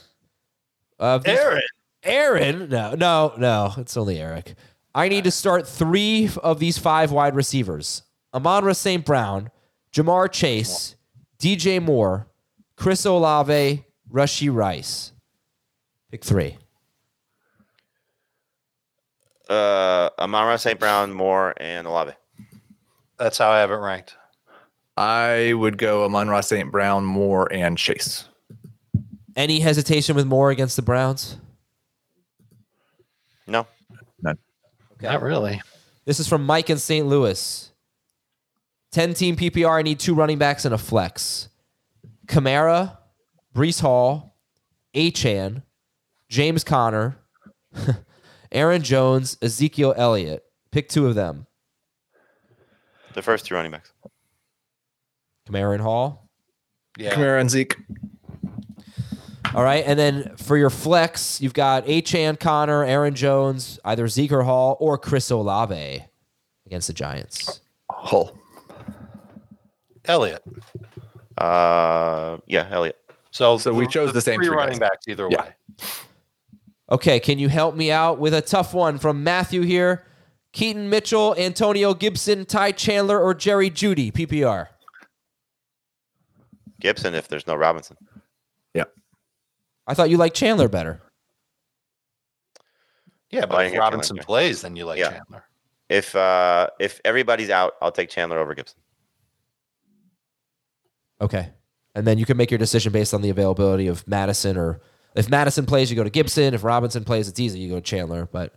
Speaker 1: Uh, these-
Speaker 3: Aaron.
Speaker 1: Aaron? No, no, no. It's only Eric. I need to start three of these five wide receivers: Amon-Ra St. Brown, Ja'Marr Chase, DJ Moore, Chris Olave, Rashee Rice. Pick three.
Speaker 4: Uh, Amon-Ra St. Brown, Moore, and Olave.
Speaker 3: That's how I have it ranked.
Speaker 2: I would go Amon-Ra St. Brown, Moore, and Chase.
Speaker 1: Any hesitation with Moore against the Browns?
Speaker 4: No, none.
Speaker 3: Not really.
Speaker 1: This is from Mike in St. Louis. 10 team PPR. I need two running backs and a flex. Kamara, Breece Hall, Achane, James Conner, Aaron Jones, Ezekiel Elliott. Pick two of them.
Speaker 4: the first two running backs.
Speaker 1: Kamara and Hall.
Speaker 3: Yeah.
Speaker 2: Kamara and Zeke.
Speaker 1: All right. And then for your flex, you've got Achane, Connor, Aaron Jones, either Zeke or Hall, or Chris Olave against the Giants.
Speaker 2: Hull.
Speaker 3: Elliott.
Speaker 4: Uh, yeah, Elliott.
Speaker 3: So,
Speaker 2: So we chose the same
Speaker 3: three
Speaker 2: three
Speaker 3: running
Speaker 2: guys.
Speaker 3: backs either
Speaker 2: Yeah.
Speaker 3: way.
Speaker 1: Okay, can you help me out with a tough one from Matthew here? Keaton Mitchell, Antonio Gibson, Ty Chandler, or Jerry Jeudy, PPR?
Speaker 4: Gibson if there's no Robinson. Yeah.
Speaker 1: I thought you liked Chandler better.
Speaker 3: Yeah, but
Speaker 4: didn't
Speaker 3: if Robinson
Speaker 4: Chandler.
Speaker 3: plays, then you like
Speaker 4: Yeah.
Speaker 3: Chandler.
Speaker 4: If uh if everybody's out, I'll take Chandler over Gibson.
Speaker 1: Okay. And then you can make your decision based on the availability of Mattison or if Mattison plays, you go to Gibson. If Robinson plays, it's easy. You go to Chandler. But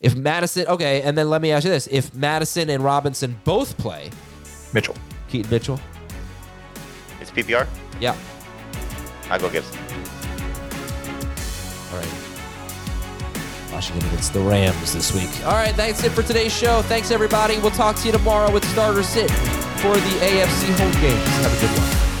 Speaker 1: if Mattison, okay, and then let me ask you this. If Mattison and Robinson both play,
Speaker 2: Mitchell.
Speaker 1: Keaton Mitchell,
Speaker 4: It's PPR.
Speaker 1: yeah.
Speaker 4: I go Gibson.
Speaker 1: All right. Washington against the Rams this week. All right, that's it for today's show. Thanks, everybody. We'll talk to you tomorrow with Starter Sit for the AFC home games. Have a good one.